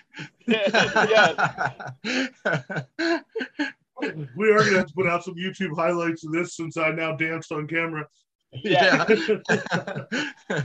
yeah, We are gonna have to put out some YouTube highlights of this since I now danced on camera. yeah.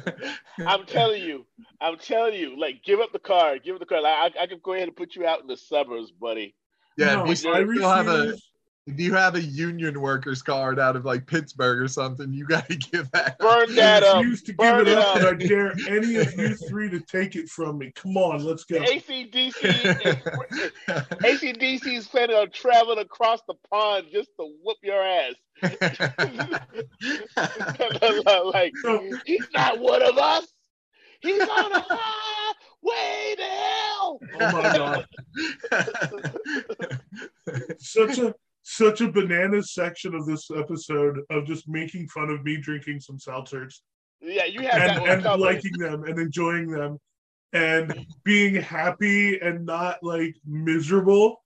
I'm telling you, I'm telling you, like, give up the car, give up the car. Like, I, I can go ahead and put you out in the suburbs, buddy. yeah, No, if I still have a refuse. If you have a union workers card out of like Pittsburgh or something, you gotta give that. up. Burn that up. refuse to Burn give it it up, up. I dare any of you three to take it from me. Come on, let's go. ACDC is ACDC is planning on traveling across the pond just to whoop your ass. like he's not one of us. He's on a way to hell. Oh my god. Such a such a bananas section of this episode of just making fun of me drinking some seltzers Yeah, you have and, one and liking them and enjoying them and being happy and not like miserable.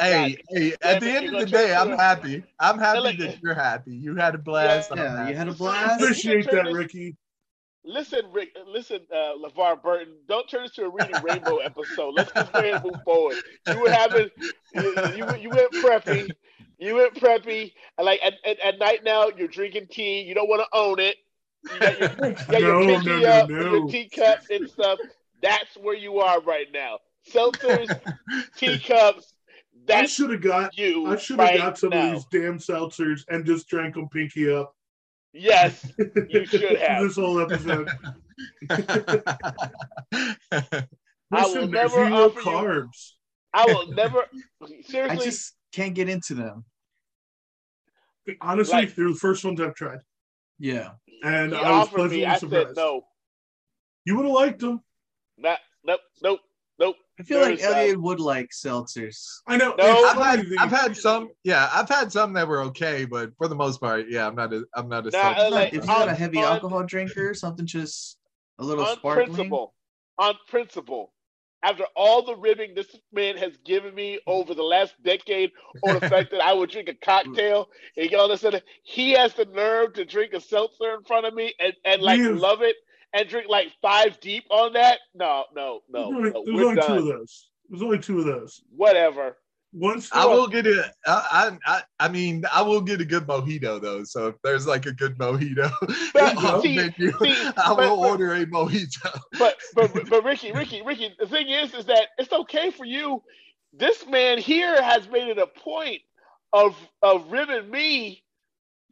hey, hey, at the end of the day, I'm happy. I'm happy like- that you're happy. You had a blast. I'm Yeah, you had a I blast. Appreciate turn that, this- Ricky. Listen, Rick. Listen, uh, LeVar Burton. Don't turn this to a reading rainbow episode. Let's just go ahead and move forward. You were having, you, you, went preppy. You went preppy. Like at, at, at night now, you're drinking tea. You don't want to own it. You got your, you got your pinky no, no, up, your teacup and stuff. That's where you are right now. Seltzers, teacups. I should have got you. I should have right got some now. of these damn seltzers and just drank them pinky up Yes, you should have. this whole episode. I will never zero offer you- carbs. I will never. seriously. I Seriously, just can't get into them. Honestly, Like- they're the first ones I've tried, Yeah. and he I was offered pleasantly me. I surprised. said no. You would have liked them. Not, nope, nope, nope. I feel like There's, uh, Elliot would like seltzers. I know. No, I've had, I've had some, yeah, I've had some that were okay, but for the most part, yeah, I'm not a, I'm not a. Nah, seltzer like, if you're not a heavy on- alcohol drinker, something just a little on sparkling. principle, on principle. After all the ribbing this man has given me over the last decade, or the fact that I would drink a cocktail, and all of a sudden he has the nerve to drink a seltzer in front of me and, and like We have- love it and drink like five deep on that. No, no, no, There's only, no. there's We're only two of those. There's only two of those. Whatever. Once I will get a, I, I, I mean, I will get a good mojito though. So if there's like a good mojito But on see- menu, see, I will but- but- order a mojito. But but but Ricky, Ricky, Ricky, the thing is is that it's okay for you. This man here has made it a point of of ribbing me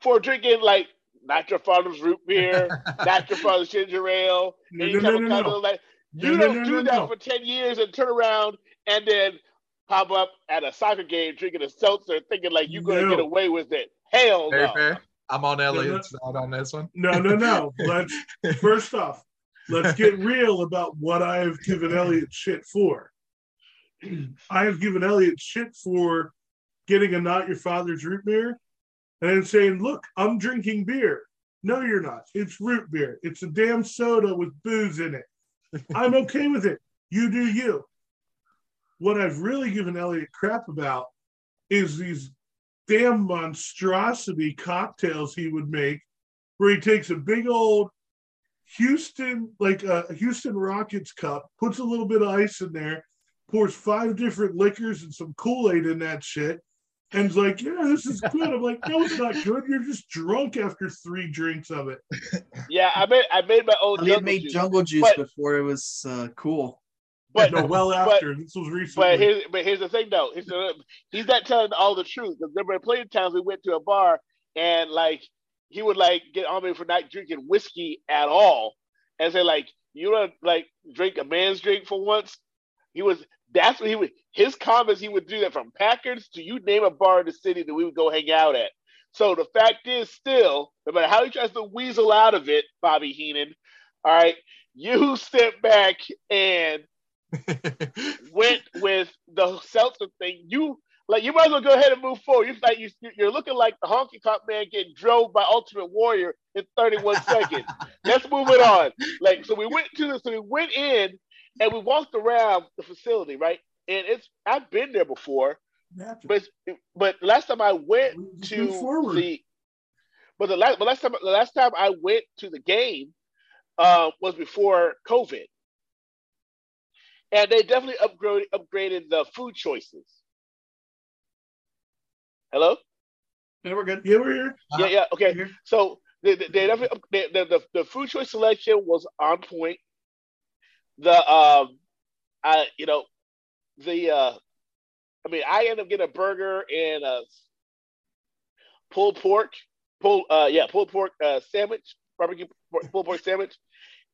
for drinking like not your father's root beer, not your father's ginger ale, no, no, no, no, no. like you no, don't no, do no, that no. for ten years and turn around and then pop up at a soccer game drinking a seltzer thinking like you're gonna No. get away with it. Hell Fair, no. fair. I'm on no. Elliot's side on this one. No, no, no. Let's first off, let's get real about what I have given Elliot shit for. I have given Elliot shit for getting a not your father's root beer and saying, look, I'm drinking beer. No, you're not. It's root beer. It's a damn soda with booze in it. I'm okay with it. You do you. What I've really given Elliot crap about is these damn monstrosity cocktails he would make where he takes a big old Houston, like a Houston Rockets cup, puts a little bit of ice in there, pours five different liquors and some Kool Aid in that shit, and is like, "Yeah, this is good." I'm like, "No, it's not good. You're just drunk after three drinks of it." Yeah, I made I made my own Elliot jungle made juice. jungle juice But- before it was uh, cool. but no, well but- after this was recently. But here's but here's the thing though. He's, uh, he's not telling all the truth. Because remember, plenty of times we went to a bar and like he would like get on me for not drinking whiskey at all, and say like you don't like drink a man's drink for once. He was that's what he would his comments. He would do that from Packers to you name a bar in the city that we would go hang out at. So the fact is, still, no matter how he tries to weasel out of it, Bobby Heenan, all right, you step back and went with the seltzer thing, you like you might as well go ahead and move forward. You like you you're looking like the honky tonk man getting drove by Ultimate Warrior in 31 seconds. Let's move it on. Like so, we went to the so we went in and we walked around the facility, right? And it's I've been there before, but but last time I went to the but the last but last time the last time I went to the game uh, was before COVID, and they definitely upgraded upgraded the food choices. Hello. Yeah, we're good. Yeah, we're here. Yeah, yeah. Okay. So they, they, they definitely they, the, the the food choice selection was on point. The um, I you know, the uh, I mean, I end up getting a burger and a pulled pork, pulled uh, yeah, pulled pork uh, sandwich, barbecue pulled pork sandwich,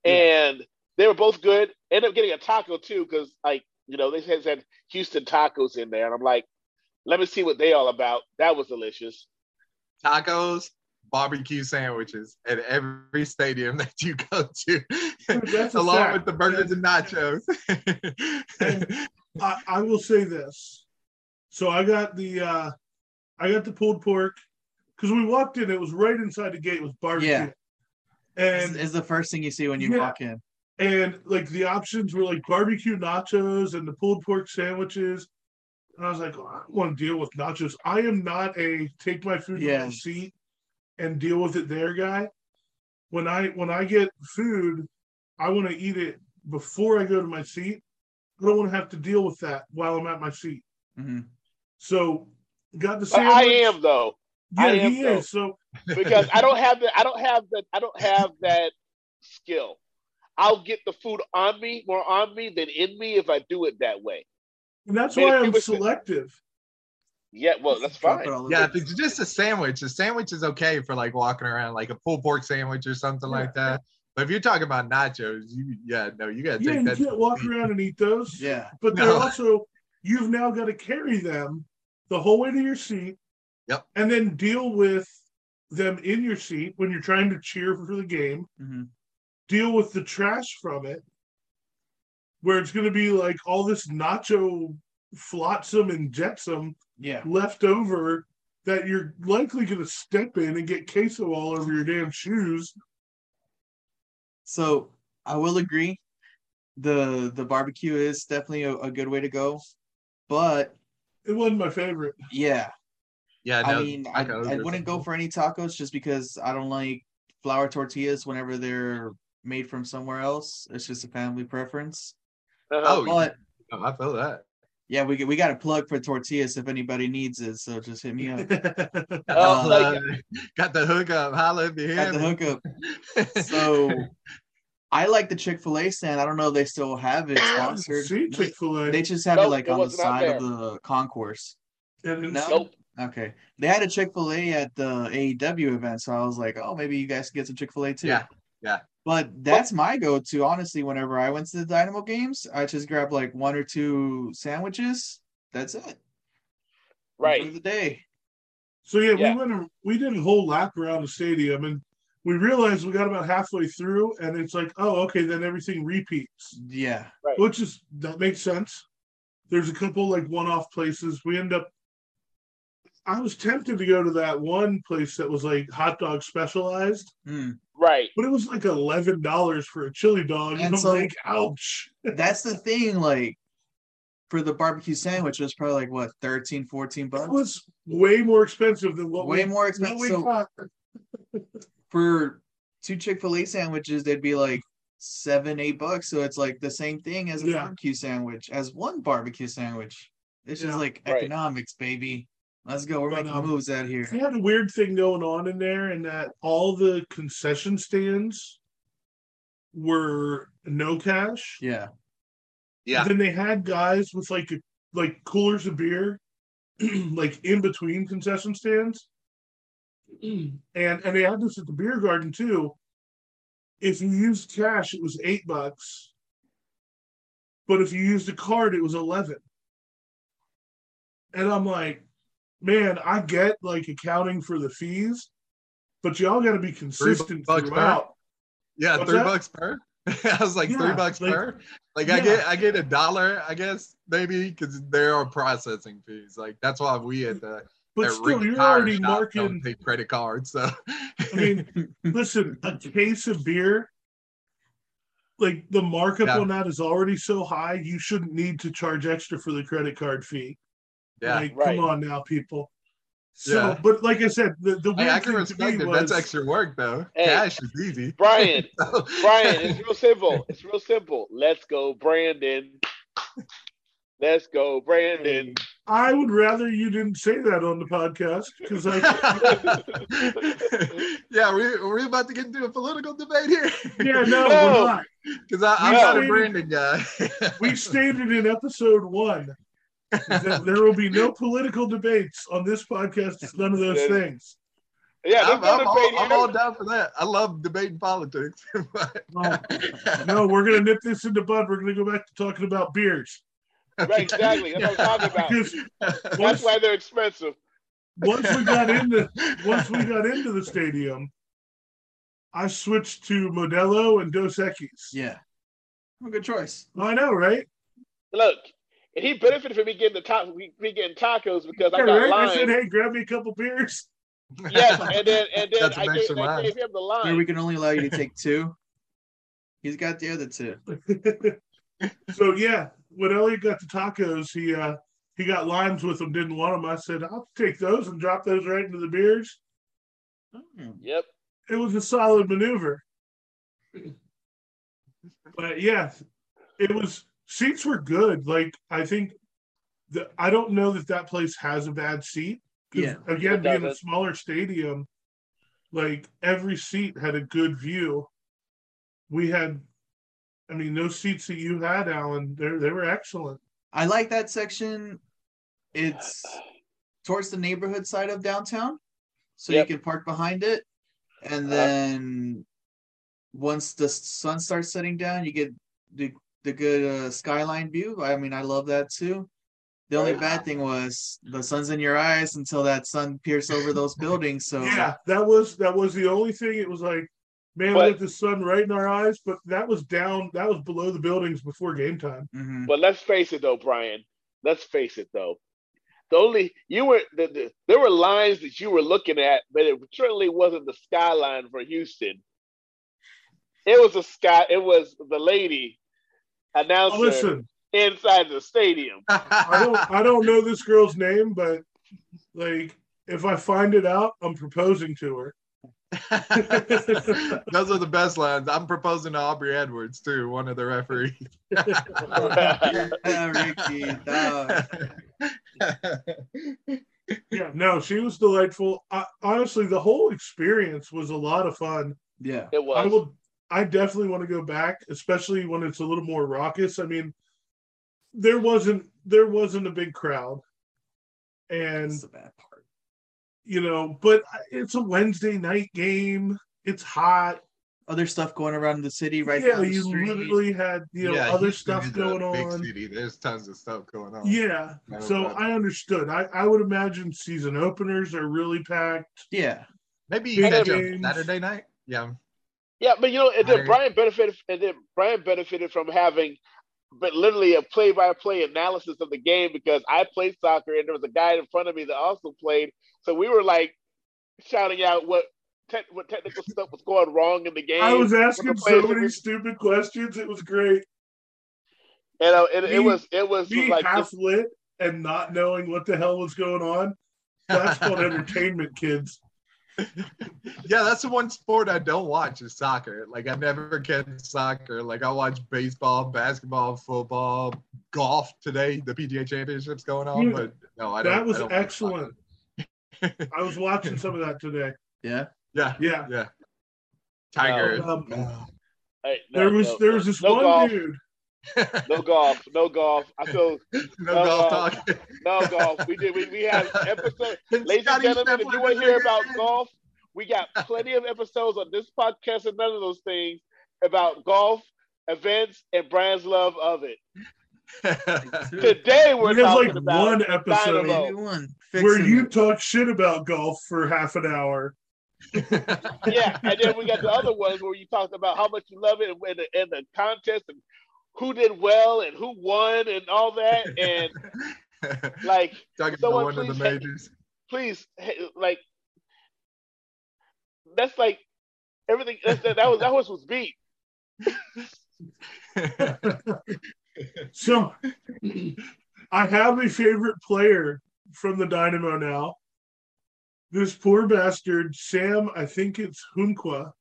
and they were both good. Ended up getting a taco too because like you know they had, had Houston tacos in there, and I'm like, let me see what they all about. That was delicious. Tacos, barbecue sandwiches at every stadium that you go to, That's along fact. with the burgers and nachos. I, I will say this. So I got the uh I got the pulled pork because we walked in, it was right inside the gate with barbecue. Yeah. And Is, is the first thing you see when you Yeah. walk in. and like the options were like barbecue nachos and the pulled pork sandwiches. And I was like, oh, I don't want to deal with nachos. I am not a take my food to Yeah. my seat and deal with it there guy. When I when I get food, I want to eat it before I go to my seat. I don't want to have to deal with that while I'm at my seat. hmm So got the But sandwich. I am though Yeah, I am, he though. is. So because I don't have the I don't have the I don't have that skill. I'll get the food on me more on me than in me if I do it that way. and that's Man, why I'm people say- selective. Yeah, well that's Drop fine. it all over. yeah, if it's just a sandwich, a sandwich is okay for like walking around, like a pulled pork sandwich or something like that. But if you're talking about nachos, you yeah, no, you gotta Yeah, take you that. can't walk around and eat those. Yeah. But they're No. also you've now got to carry them the whole way to your seat. Yep. And then deal with them in your seat when you're trying to cheer for the game. hmm Deal with the trash from it, where it's going to be like all this nacho flotsam and jetsam Yeah. left over that you're likely going to step in and get queso all over your damn shoes. So I will agree. The the barbecue is definitely a, a good way to go. But It wasn't my favorite. yeah, Yeah, no, I mean, I, tacos I wouldn't go for any tacos just because I don't like flour tortillas whenever they're made from somewhere else. It's just a family preference. Oh, But Oh, I feel that. Yeah, we we got a plug for tortillas if anybody needs it. So just hit me up. Oh, Uh, like- got the hookup. Holla if you Got the hookup. So I like the Chick Fil A stand. I don't know if they still have it sponsored. See Chick Fil A. They just have it like it on the side of the concourse. No. Nope. Okay. They had a Chick fil A at the AEW event. So I was like, oh, maybe you guys can get some Chick fil A too. Yeah, yeah. But that's my go to, honestly, whenever I went to the Dynamo games. I just grabbed like one or two sandwiches. That's it. For Right. the day. So yeah, Yeah. we went. A, we did a whole lap around the stadium, and we realized we got about halfway through, and it's like, oh, okay, then everything repeats, Yeah. which is that makes sense. There's a couple like one-off places. We end up. I was tempted to go to that one place that was like hot dog specialized, Hmm. Right. but it was like eleven dollars for a chili dog, and, And I'm so- like, ouch. That's the thing. Like, for the barbecue sandwich, it was probably like what, 13, 14 bucks. It bucks? was way more expensive than what Way we, more expensive. So for two Chick fil A sandwiches, they'd be like seven, eight bucks. So it's like the same thing as a Yeah. barbecue sandwich, as one barbecue sandwich. It's just Yeah. like Right. economics, baby. Let's go. We're But, making um, moves out here. They had a weird thing going on in there, and that all the concession stands were no cash. Yeah. yeah. Then they had guys with like like coolers of beer, like in between concession stands, and and they had this at the beer garden too. If you used cash, it was eight bucks, but if you used a card, it was eleven. And I'm like, man, I get like accounting for the fees, but y'all got to be consistent bucks per? throughout. Yeah, What's three that? bucks per. I was like Yeah, three bucks like- per. Like I get I get a dollar, I guess maybe because there are processing fees. Like that's why we at the But at still, you're already marking. don't take credit cards. So I mean, listen, a case of beer, like the markup Yeah. on that is already so high, you shouldn't need to charge extra for the credit card fee. Yeah, Like, Right. come on now, people. So, Yeah. but like I said, the, the Hey, weird I can thing to respect me it. was, That's extra work though. Hey. Cash is easy. Brian, So- Brian, it's real simple. It's real simple. Let's go, Brandon. Let's go, Brandon. I would rather you didn't say that on the podcast because I, yeah, we we're about to get into a political debate here. yeah, no, No. we're not. because I'm not a Brandon guy. We stated in episode one that there will be no political debates on this podcast. It's none of those things. Yeah, I'm, there's I'm all, I'm all down for that. I love debating politics. but- Well, no, we're gonna nip this in the bud. We're gonna go back to talking about beers Right, exactly. That's what I'm talking about. because That's once, why they're expensive. once we got into once we got into the stadium, I switched to Modelo and Dos Equis. Yeah. Well, good choice. I know, right? Look, and he benefited from me getting the top, me me getting tacos because I got right? I said, hey, grab me a couple beers. Yes, and then and then I gave, I gave him the Where line. we can only allow you to take two. He's got the other two. so yeah, when Elliot got the tacos, he uh he got limes with them, didn't want them. I said, I'll take those and drop those right into the beers. Hmm. Yep. It was a solid maneuver. But yeah, it was seats were good. Like I think the I don't know that that place has a bad seat. 'Cause, Yeah. Again, being a smaller stadium, like every seat had a good view. We had, I mean, those seats that you had, Alan, they they were excellent. I like that section. It's towards the neighborhood side of downtown. So Yep. you can park behind it. And Uh-huh. then once the sun starts setting down, you get the the good uh, skyline view. I mean, I love that too. The only Right. bad thing was the sun's in your eyes until that sun pierces over those buildings. So Yeah, that was that was the only thing. It was like, man, But- with the sun right in our eyes, but that was down. That was below the buildings before game time. mhm. But let's face it, though, Brian. Let's face it, though. The only you were the, the, there were lines that you were looking at, but it certainly wasn't the skyline for Houston. It was a sky. It was the lady announcer Oh, listen, inside the stadium. I don't I don't know this girl's name, but like if I find it out, I'm proposing to her. Those are the best lines. I'm proposing to Aubrey Edwards too, one of the referees. Ah, Ricky, dog. Yeah, no, she was delightful. I, honestly, the whole experience was a lot of fun. Yeah. It I was. will. I definitely want to go back, especially when it's a little more raucous. I mean, there wasn't there wasn't a big crowd, and That's the bad part. you know, but it's a Wednesday night game. It's hot. Other stuff going around the city right yeah, the you street. literally had you know Yeah, other stuff is a going big on. City. There's tons of stuff going on. Yeah, No, so but- I understood. I I would imagine season openers are really packed. Yeah. Maybe Big catch up. Saturday night. Yeah. Yeah, but you know, and then Brian benefited, and then Brian benefited from having, but literally a play-by-play analysis of the game because I played soccer and there was a guy in front of me that also played, so we were like shouting out what te- what technical stuff was going wrong in the game. I was asking so many were- stupid questions. It was great. And know, it, Me- it was it was Being like half lit and not knowing what the hell was going on. That's called entertainment, kids. Yeah, that's the one sport I don't watch is soccer. Like I never catch soccer. Like I watch baseball, basketball, football, golf today. The PGA Championships going on, Yeah. but no, I don't. That was I don't excellent. I was watching some of that today. Yeah. soccer. Yeah, Yeah. Tiger. Um, hey, no, there was no, there was this no one golf, dude. No golf, no golf. I feel no uh, golf talk. no golf. We did we, we had episode Ladies and gentlemen, if you want to hear about golf, we got plenty of episodes on this podcast and none of those things about golf, events, and Brian's love of it. Today we're We have, talking like, about one episode Dynamo. One. Where you it. talk shit about golf for half an hour. Yeah, and then we got the other ones where you talked about how much you love it and the, and the contest and who did well and who won and all that. And like, talking about someone one of the majors. please, like, that's like everything. That's, that, that was that horse was beat. So I have a favorite player from the Dynamo now. This poor bastard, Sam, I think it's Hunqua.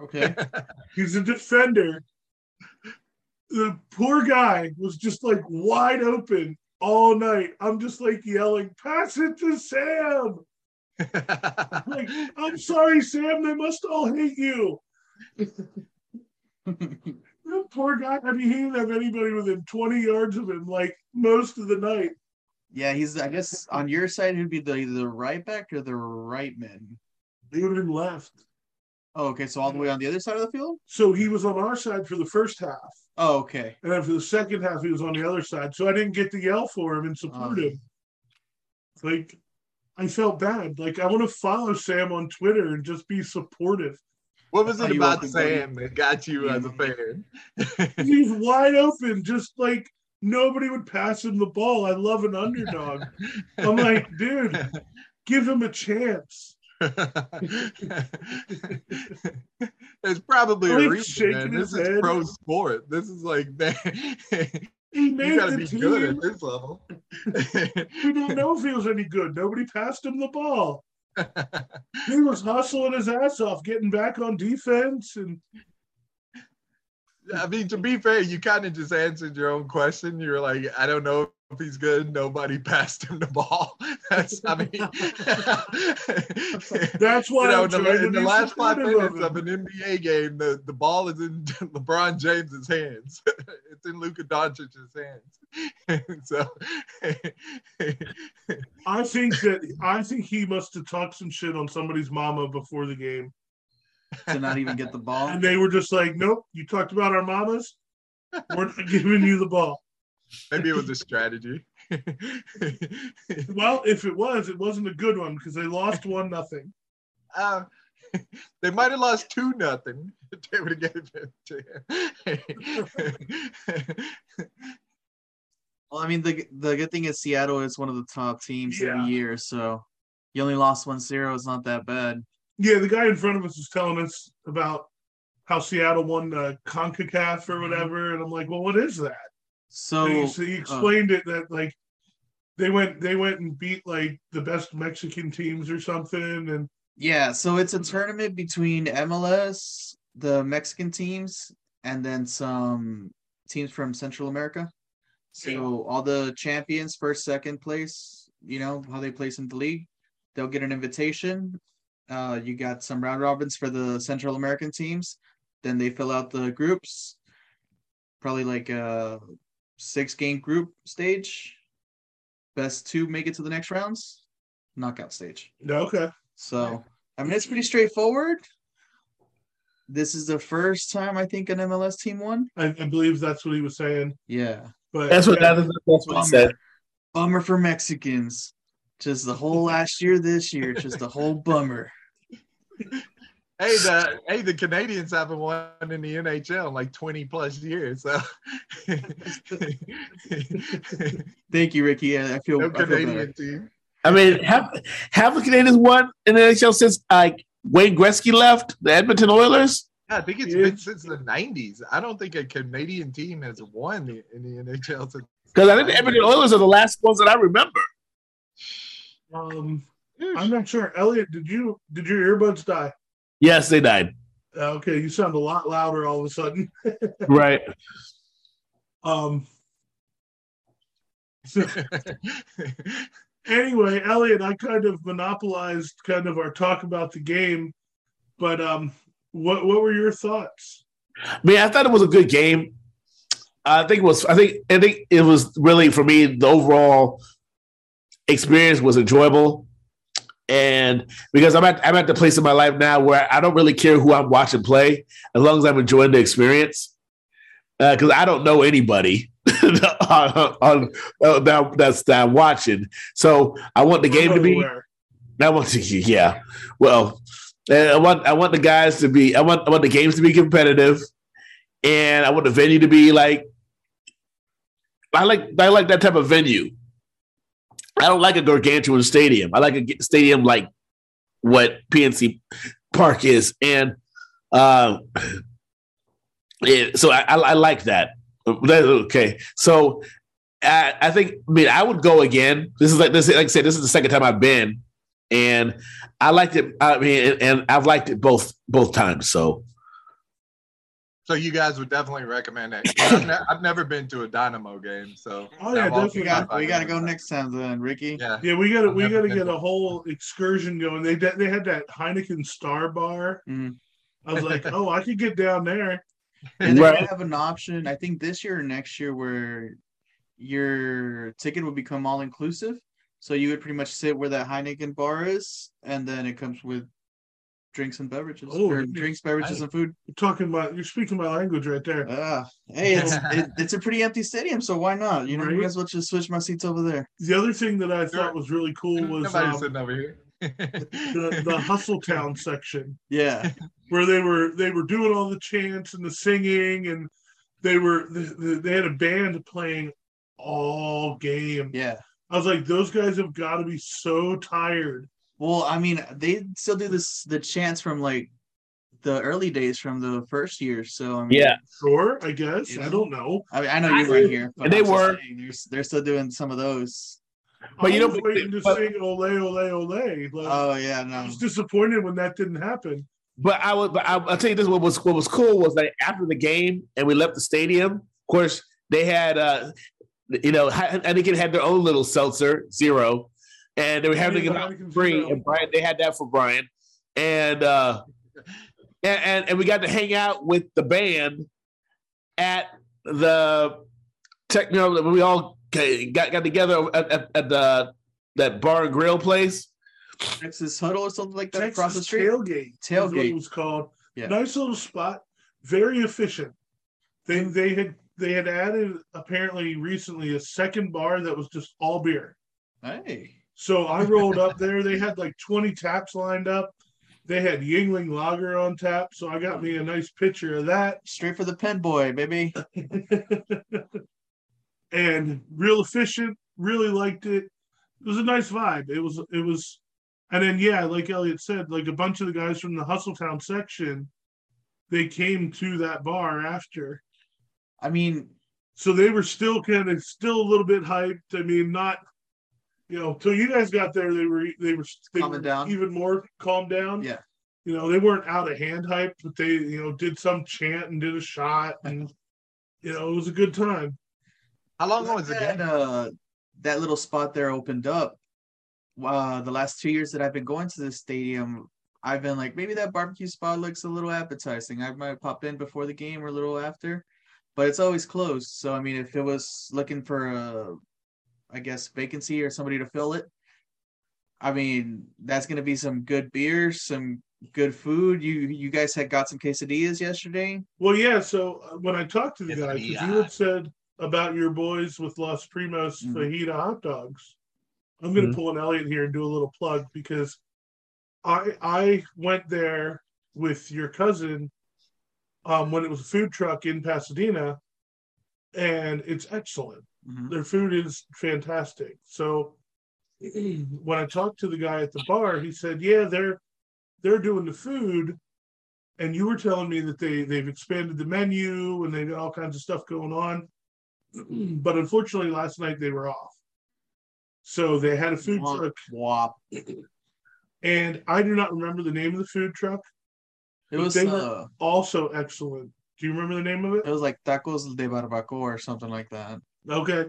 Okay. He's a defender. The poor guy was just like wide open all night. I'm just like yelling, pass it to Sam. Like, I'm sorry, Sam, they must all hate you. The poor guy, I mean, he didn't have anybody within 20 yards of him like most of the night. yeah, he's I guess on your side he'd be the the right back or the right man. They would have been left. Oh, okay, so all the way on the other side of the field? So he was on our side for the first half. Oh, okay. And then for the second half, he was on the other side. So I didn't get to yell for him and support Oh. him. Uh. Like, I felt bad. Like, I want to follow Sam on Twitter and just be supportive. what was it you about Sam that got you as a fan? He's wide open, just like nobody would pass him the ball. I love an underdog. I'm like, dude, give him a chance. There's probably a reason. Man. This is head. pro sport. This is like, man, He you gotta the be team. good at this level. We don't know if he was any good. Nobody passed him the ball. He was hustling his ass off, getting back on defense, and I mean, to be fair, you kind of just answered your own question. You were like, I don't know if he's good. Nobody passed him the ball. That's, I mean, that's why you know, I'm in the, in the last five minutes of of an NBA game, the, the ball is in LeBron James's hands. it's in Luka Doncic's hands. so, I think that I think he must have talked some shit on somebody's mama before the game, To not even get the ball. and they were just like, "Nope, you talked about our mamas. We're not giving you the ball." Maybe it was a strategy. Well, if it was, it wasn't a good one because they lost one nothing. Uh, they might have lost two nothing. They would have given it to him. Well, I mean, the the good thing is Seattle is one of the top teams Yeah. every year, so you only lost 1-0. It's not that bad. Yeah, the guy in front of us was telling us about how Seattle won the Concacaf or whatever, and I'm like, "Well, what is that?" So, so he explained it that like they went they went and beat like the best Mexican teams or something, and yeah, so it's a tournament between MLS, the Mexican teams, and then some teams from Central America. So Yeah. all the champions, first, second place, you know how they place in the league, they'll get an invitation. Uh, you got some round robins for the Central American teams. Then they fill out the groups, probably like a six game group stage. Best two make it to the next rounds, knockout stage. okay, So, I mean, it's pretty straightforward. This is the first time I think an MLS team won. I, I believe that's what he was saying. Yeah. But That's what yeah, that is. That's what he said. Bummer for Mexicans. Just the whole last year, this year, just a whole bummer. hey, the hey, the Canadians haven't won in the NHL in like 20 plus years. So Thank you, Ricky. I I feel, no I feel Canadian better. team. I mean, have have the Canadians won in the NHL since like Wayne Gretzky left the Edmonton Oilers? Yeah, I think it's Yeah. been since the 90s. I don't think a Canadian team has won the, in the NHL since. Because I think the Edmonton Oilers are the last ones that I remember. Um, I'm not sure. Elliot, did you did your earbuds die? Yes, they died. Okay, you sound a lot louder all of a sudden. Right. Um, so anyway, Elliot, I kind of monopolized kind of our talk about the game, but um, what what were your thoughts? I mean, I thought it was a good game. I think it was. I think. I think it was really for me. The overall experience was enjoyable, and because I'm at I'm at the place in my life now where I don't really care who I'm watching play as long as I'm enjoying the experience. Because I don't know anybody on, on uh, that, that's that I'm watching, so I want the game to be. I want to, yeah. Well, uh, I want I want the guys to be. I want I want the games to be competitive, and I want the venue to be like I like I like that type of venue. I don't like a gargantuan stadium. I like a stadium like what PNC Park is, and uh, it, so I, I, I like that. Okay, so I, I, think I mean I would go again. This is like this, like I said, this is the second time I've been, and I liked it. I mean, and I've liked it both both times. So so you guys would definitely recommend it. I've, ne- I've, never been to a Dynamo game, so oh yeah, definitely. We got, we got to go next time then, Ricky. Yeah, yeah, we got to we got to get a whole excursion going. They they had that Heineken Star Bar. Mm. I was like, oh, I could get down there. And they have an option, I think this year or next year, where your ticket would become all inclusive. So you would pretty much sit where that Heineken bar is, and then it comes with drinks and beverages. Oh, or drinks, beverages, I, and food. You're talking about you're speaking my language right there. Uh, hey, it's it, it's a pretty empty stadium, so why not? You know, right? you guys will just switch my seats over there. The other thing that I thought was really cool was Nobody's um, sitting over here. the the Hustletown section. Yeah, where they were they were doing all the chants and the singing, and they were they, they had a band playing all game. Yeah, I was like, those guys have got to be so tired well, I mean, they still do this the chants from like the early days from the first year. So I mean, yeah, sure, I guess. You know? I don't know. I mean, I know you weren't here, and they were. Saying, they're, they're still doing some of those. But you know, waiting to but, sing "Ole Ole Ole." Like, oh yeah, no. I was disappointed when that didn't happen. But I would. But I, will tell you this: what was what was cool was that after the game and we left the stadium. Of course, they had. uh you know, and Heineken had their own little seltzer, zero, and they were having to get free. And Brian, they had that for Brian, and uh, and, and and we got to hang out with the band at the tech. You know, we all got got together at, at, at the that bar and grill place. Texas Huddle or something like that Texas across the street. Tailgate. Tailgate it was called. Yeah. Nice little spot. Very efficient. They they had they had added apparently recently a second bar that was just all beer. Hey. So I rolled up there. They had like 20 taps lined up. They had Yuengling Lager on tap. So I got me a nice picture of that. Straight for the pen boy, baby. and real efficient. Really liked it. It was a nice vibe. It was, it was, and then, yeah, like Elliot said, like a bunch of the guys from the Hustletown section, they came to that bar after. I mean, so they were still kind of still a little bit hyped. I mean, not you know, till you guys got there, they were they were, they were down. even more calmed down. Yeah. You know, they weren't out of hand hype, but they, you know, did some chant and did a shot and you know, it was a good time. How long was it? That, uh, that little spot there opened up. Uh, the last two years that I've been going to this stadium, I've been like, maybe that barbecue spot looks a little appetizing. I might pop in before the game or a little after, but it's always closed. So I mean, if it was looking for a I guess, vacancy or somebody to fill it. I mean, that's going to be some good beer, some good food. You you guys had got some quesadillas yesterday. Well, yeah. So uh, when I talked to the guy, because you had said about your boys with Los Primos mm-hmm. fajita hot dogs, I'm going to mm-hmm. pull an Elliot here and do a little plug because I I went there with your cousin um, when it was a food truck in Pasadena, and it's excellent. Mm-hmm. Their food is fantastic. So when I talked to the guy at the bar, he said, "Yeah, they're they're doing the food." And you were telling me that they they've expanded the menu and they've got all kinds of stuff going on. but unfortunately, last night they were off. So they had a food Womp, truck. Wop. And I do not remember the name of the food truck. It was they uh, were also excellent. Do you remember the name of it? It was like tacos de barbacoa or something like that. Okay.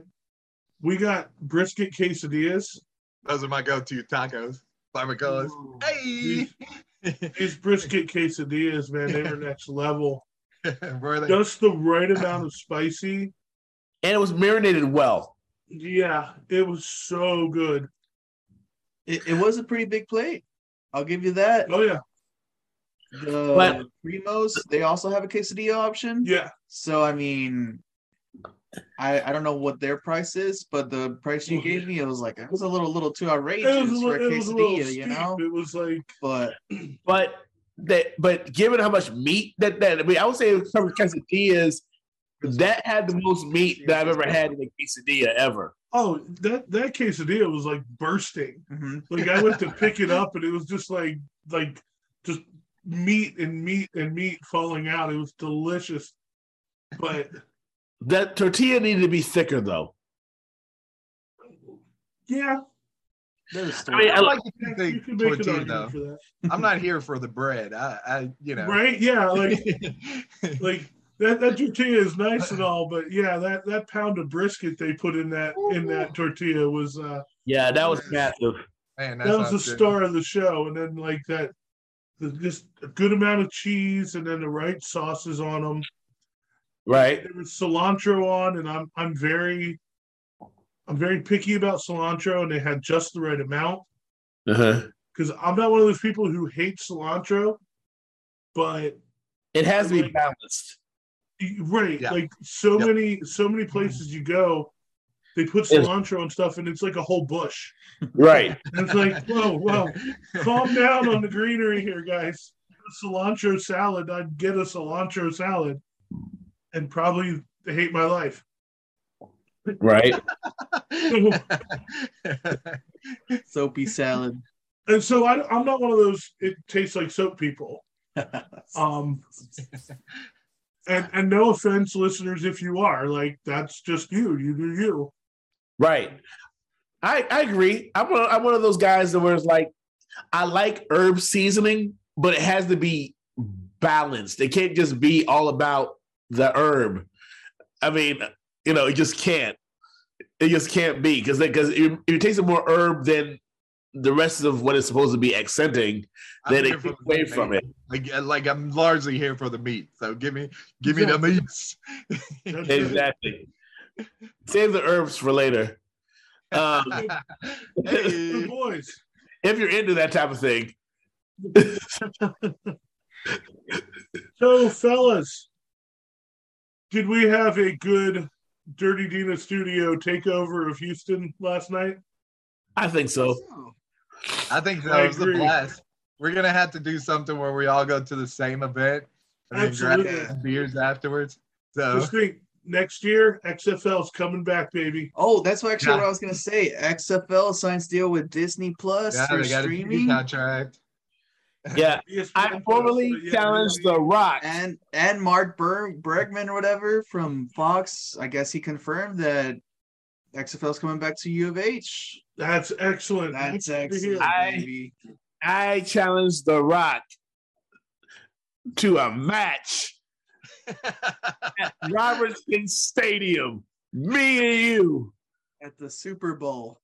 We got brisket quesadillas. Those are my go-to tacos. Barbacoas. Hey. These, these brisket quesadillas, man, they were next level. were they? Just the right amount of spicy. And it was marinated well. Yeah, it was so good. It, it was a pretty big plate. I'll give you that. Oh yeah. The but, Primos, they also have a quesadilla option. Yeah. So I mean, I, I don't know what their price is, but the price you gave me, it was like it was a little little too outrageous a, for a quesadilla, a you know. It was like, but but that but given how much meat that that I mean, I would say some quesadillas That had the most meat that I've ever had in a quesadilla ever. Oh, that that quesadilla was like bursting. Mhm. Like I went to pick it up and it was just like like just meat and meat and meat falling out. It was delicious. But That tortilla needed to be thicker though. yeah, I mean, I I like you the can big make an tortilla though. for that. I'm not here for the bread. I, I you know. Right? Yeah, like like that, that tortilla is nice and all, but yeah, that that pound of brisket they put in that in that tortilla was uh Yeah, that was massive. Man, that was the good. star of the show, and then like that, the, just a good amount of cheese, and then the right sauces on them. Right. There was cilantro on, and I'm I'm very, I'm very picky about cilantro, and they had just the right amount Uh-huh. because I'm not one of those people who hate cilantro, but It has to be Like- balanced. right, Yeah. like so Yep. many so many places you go, they put Yes. cilantro and stuff, and it's like a whole bush. Right. And it's like, whoa, whoa, calm down on the greenery here, guys. Cilantro salad, I'd get a cilantro salad and probably hate my life. Right. Soapy salad. And so I, I'm not one of those, it tastes like soap people. Um, and, and no offense, listeners, if you are, like, that's just you. You do you. Right. I, I agree. I'm one, I'm one of those guys that where it's like, I like herb seasoning, but it has to be balanced. It can't just be all about the herb. I mean, you know, it just can't. It just can't be because because if if it tastes more herb than the rest of what it's supposed to be accenting, I'm then here it for the away meat, from man. it. Like, like I'm largely here for the meat. So give me, give me the meats. Exactly. Save the herbs for later. Um, hey, boys. if you're into that type of thing. So, fellas, did we have a good Dirty Dina studio takeover of Houston last night? I think so. I think I that was a agree. blast. We're gonna have to do something where we all go to the same event and then grab beers afterwards. So Just think, next year XFL's coming back, baby. Oh, that's actually Yeah. what I was gonna say. XFL signs deal with Disney Plus yeah, for they got a streaming, contract. Yeah. I Plus, formally but yeah, challenged really- The Rock. and and Mark Ber- Bregman or whatever from Fox. I guess he confirmed that XFL's coming back to U of H. That's excellent. That's Good to hear. excellent, I- baby. I challenged The Rock to a match at Robertson Stadium. Me and you. At the Super Bowl.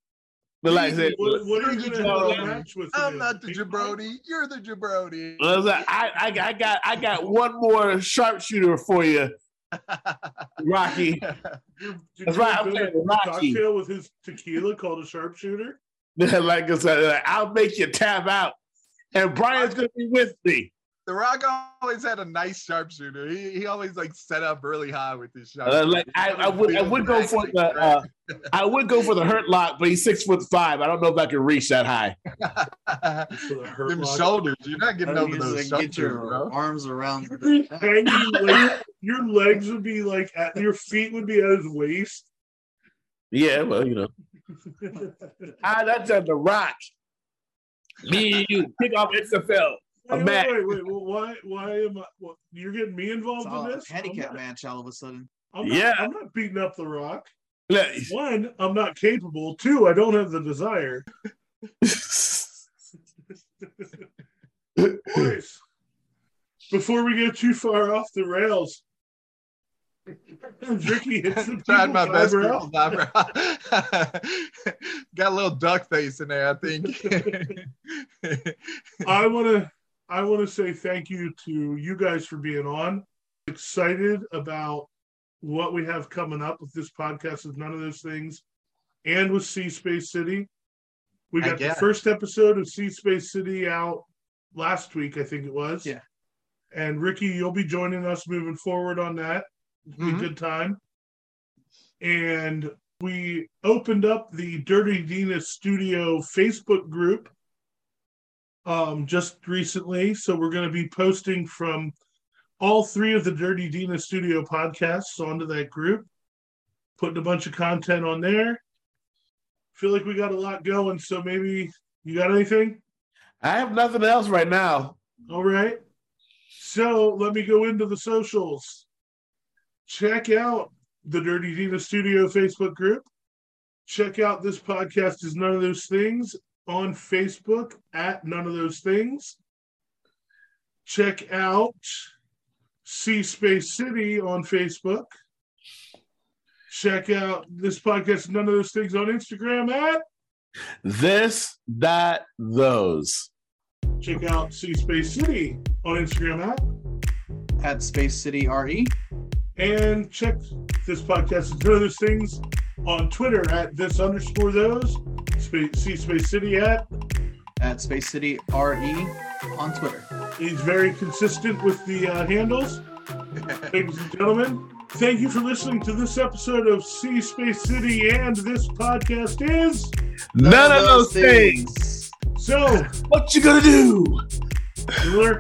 But like I said, What, what are you You're going the to have match with? I'm not the jabroni. You're the jabroni. I, was like, I, I, I got I got one more sharpshooter for you, Rocky. Did That's right, I'm build saying Rocky. Cocktail with his tequila called a sharpshooter. like I said, like, I'll make you tap out. And Brian's gonna be with me. The Rock always had a nice sharpshooter. He, he always like set up really high with his Uh, like I, I would I would go for the uh, I would go for the hurt lock, but he's six foot five. I don't know if I can reach that high. For the Them lock. shoulders. You're not getting You over those shoulders, get your bro. arms around. Hanging, like, your legs would be like at your feet would be at his waist. Yeah, well, you know. Ah, that's at the rock. Me and you kick off XFL. A Wait, match. wait, wait, wait. Why? Why am I? What, you're getting me It's involved all in a this? handicap not, match all of a sudden. I'm not, Yeah. I'm not beating up the Rock. Look, One, I'm not capable. Two, I don't have the desire. Boys, before we get too far off the rails, Ricky hits the Tried my best. eyebrow. eyebrow. Got a little duck face in there, I think. I want to I want to say thank you to you guys for being on. Excited about what we have coming up with this podcast with none of those things and with Sea Space City. We got the first episode of Sea Space City out last week, I think it was. Yeah. And Ricky, you'll be joining us moving forward on that. It'll be Mhm. a good time. And we opened up the Dirty Dina Studio Facebook group um, just recently. So we're going to be posting from all three of the Dirty Dina Studio podcasts onto that group, putting a bunch of content on there. Feel like we got a lot going, so maybe you got anything? I have nothing else right now. All right. So let me go into the socials. Check out the Dirty Dina Studio Facebook group. Check out this podcast is none of those things on Facebook at none of those things. Check out C Space City on Facebook. Check out this podcast, none of those things on Instagram at. This, that, those. Check out C Space City on Instagram at. At Space City RE. And check this podcast none of those things on Twitter at this underscore those. Space, C Space City at. At Space City RE on Twitter. He's very consistent with the uh, handles. Ladies and gentlemen, thank you for listening to this episode of C Space City, and this podcast is. None, of those things. So, What you gonna do? Miller,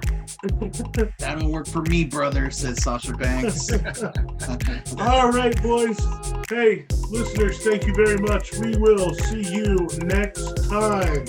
That'll work for me, brother, says Sasha Banks. All right, boys. Hey, listeners, thank you very much. We will see you next time.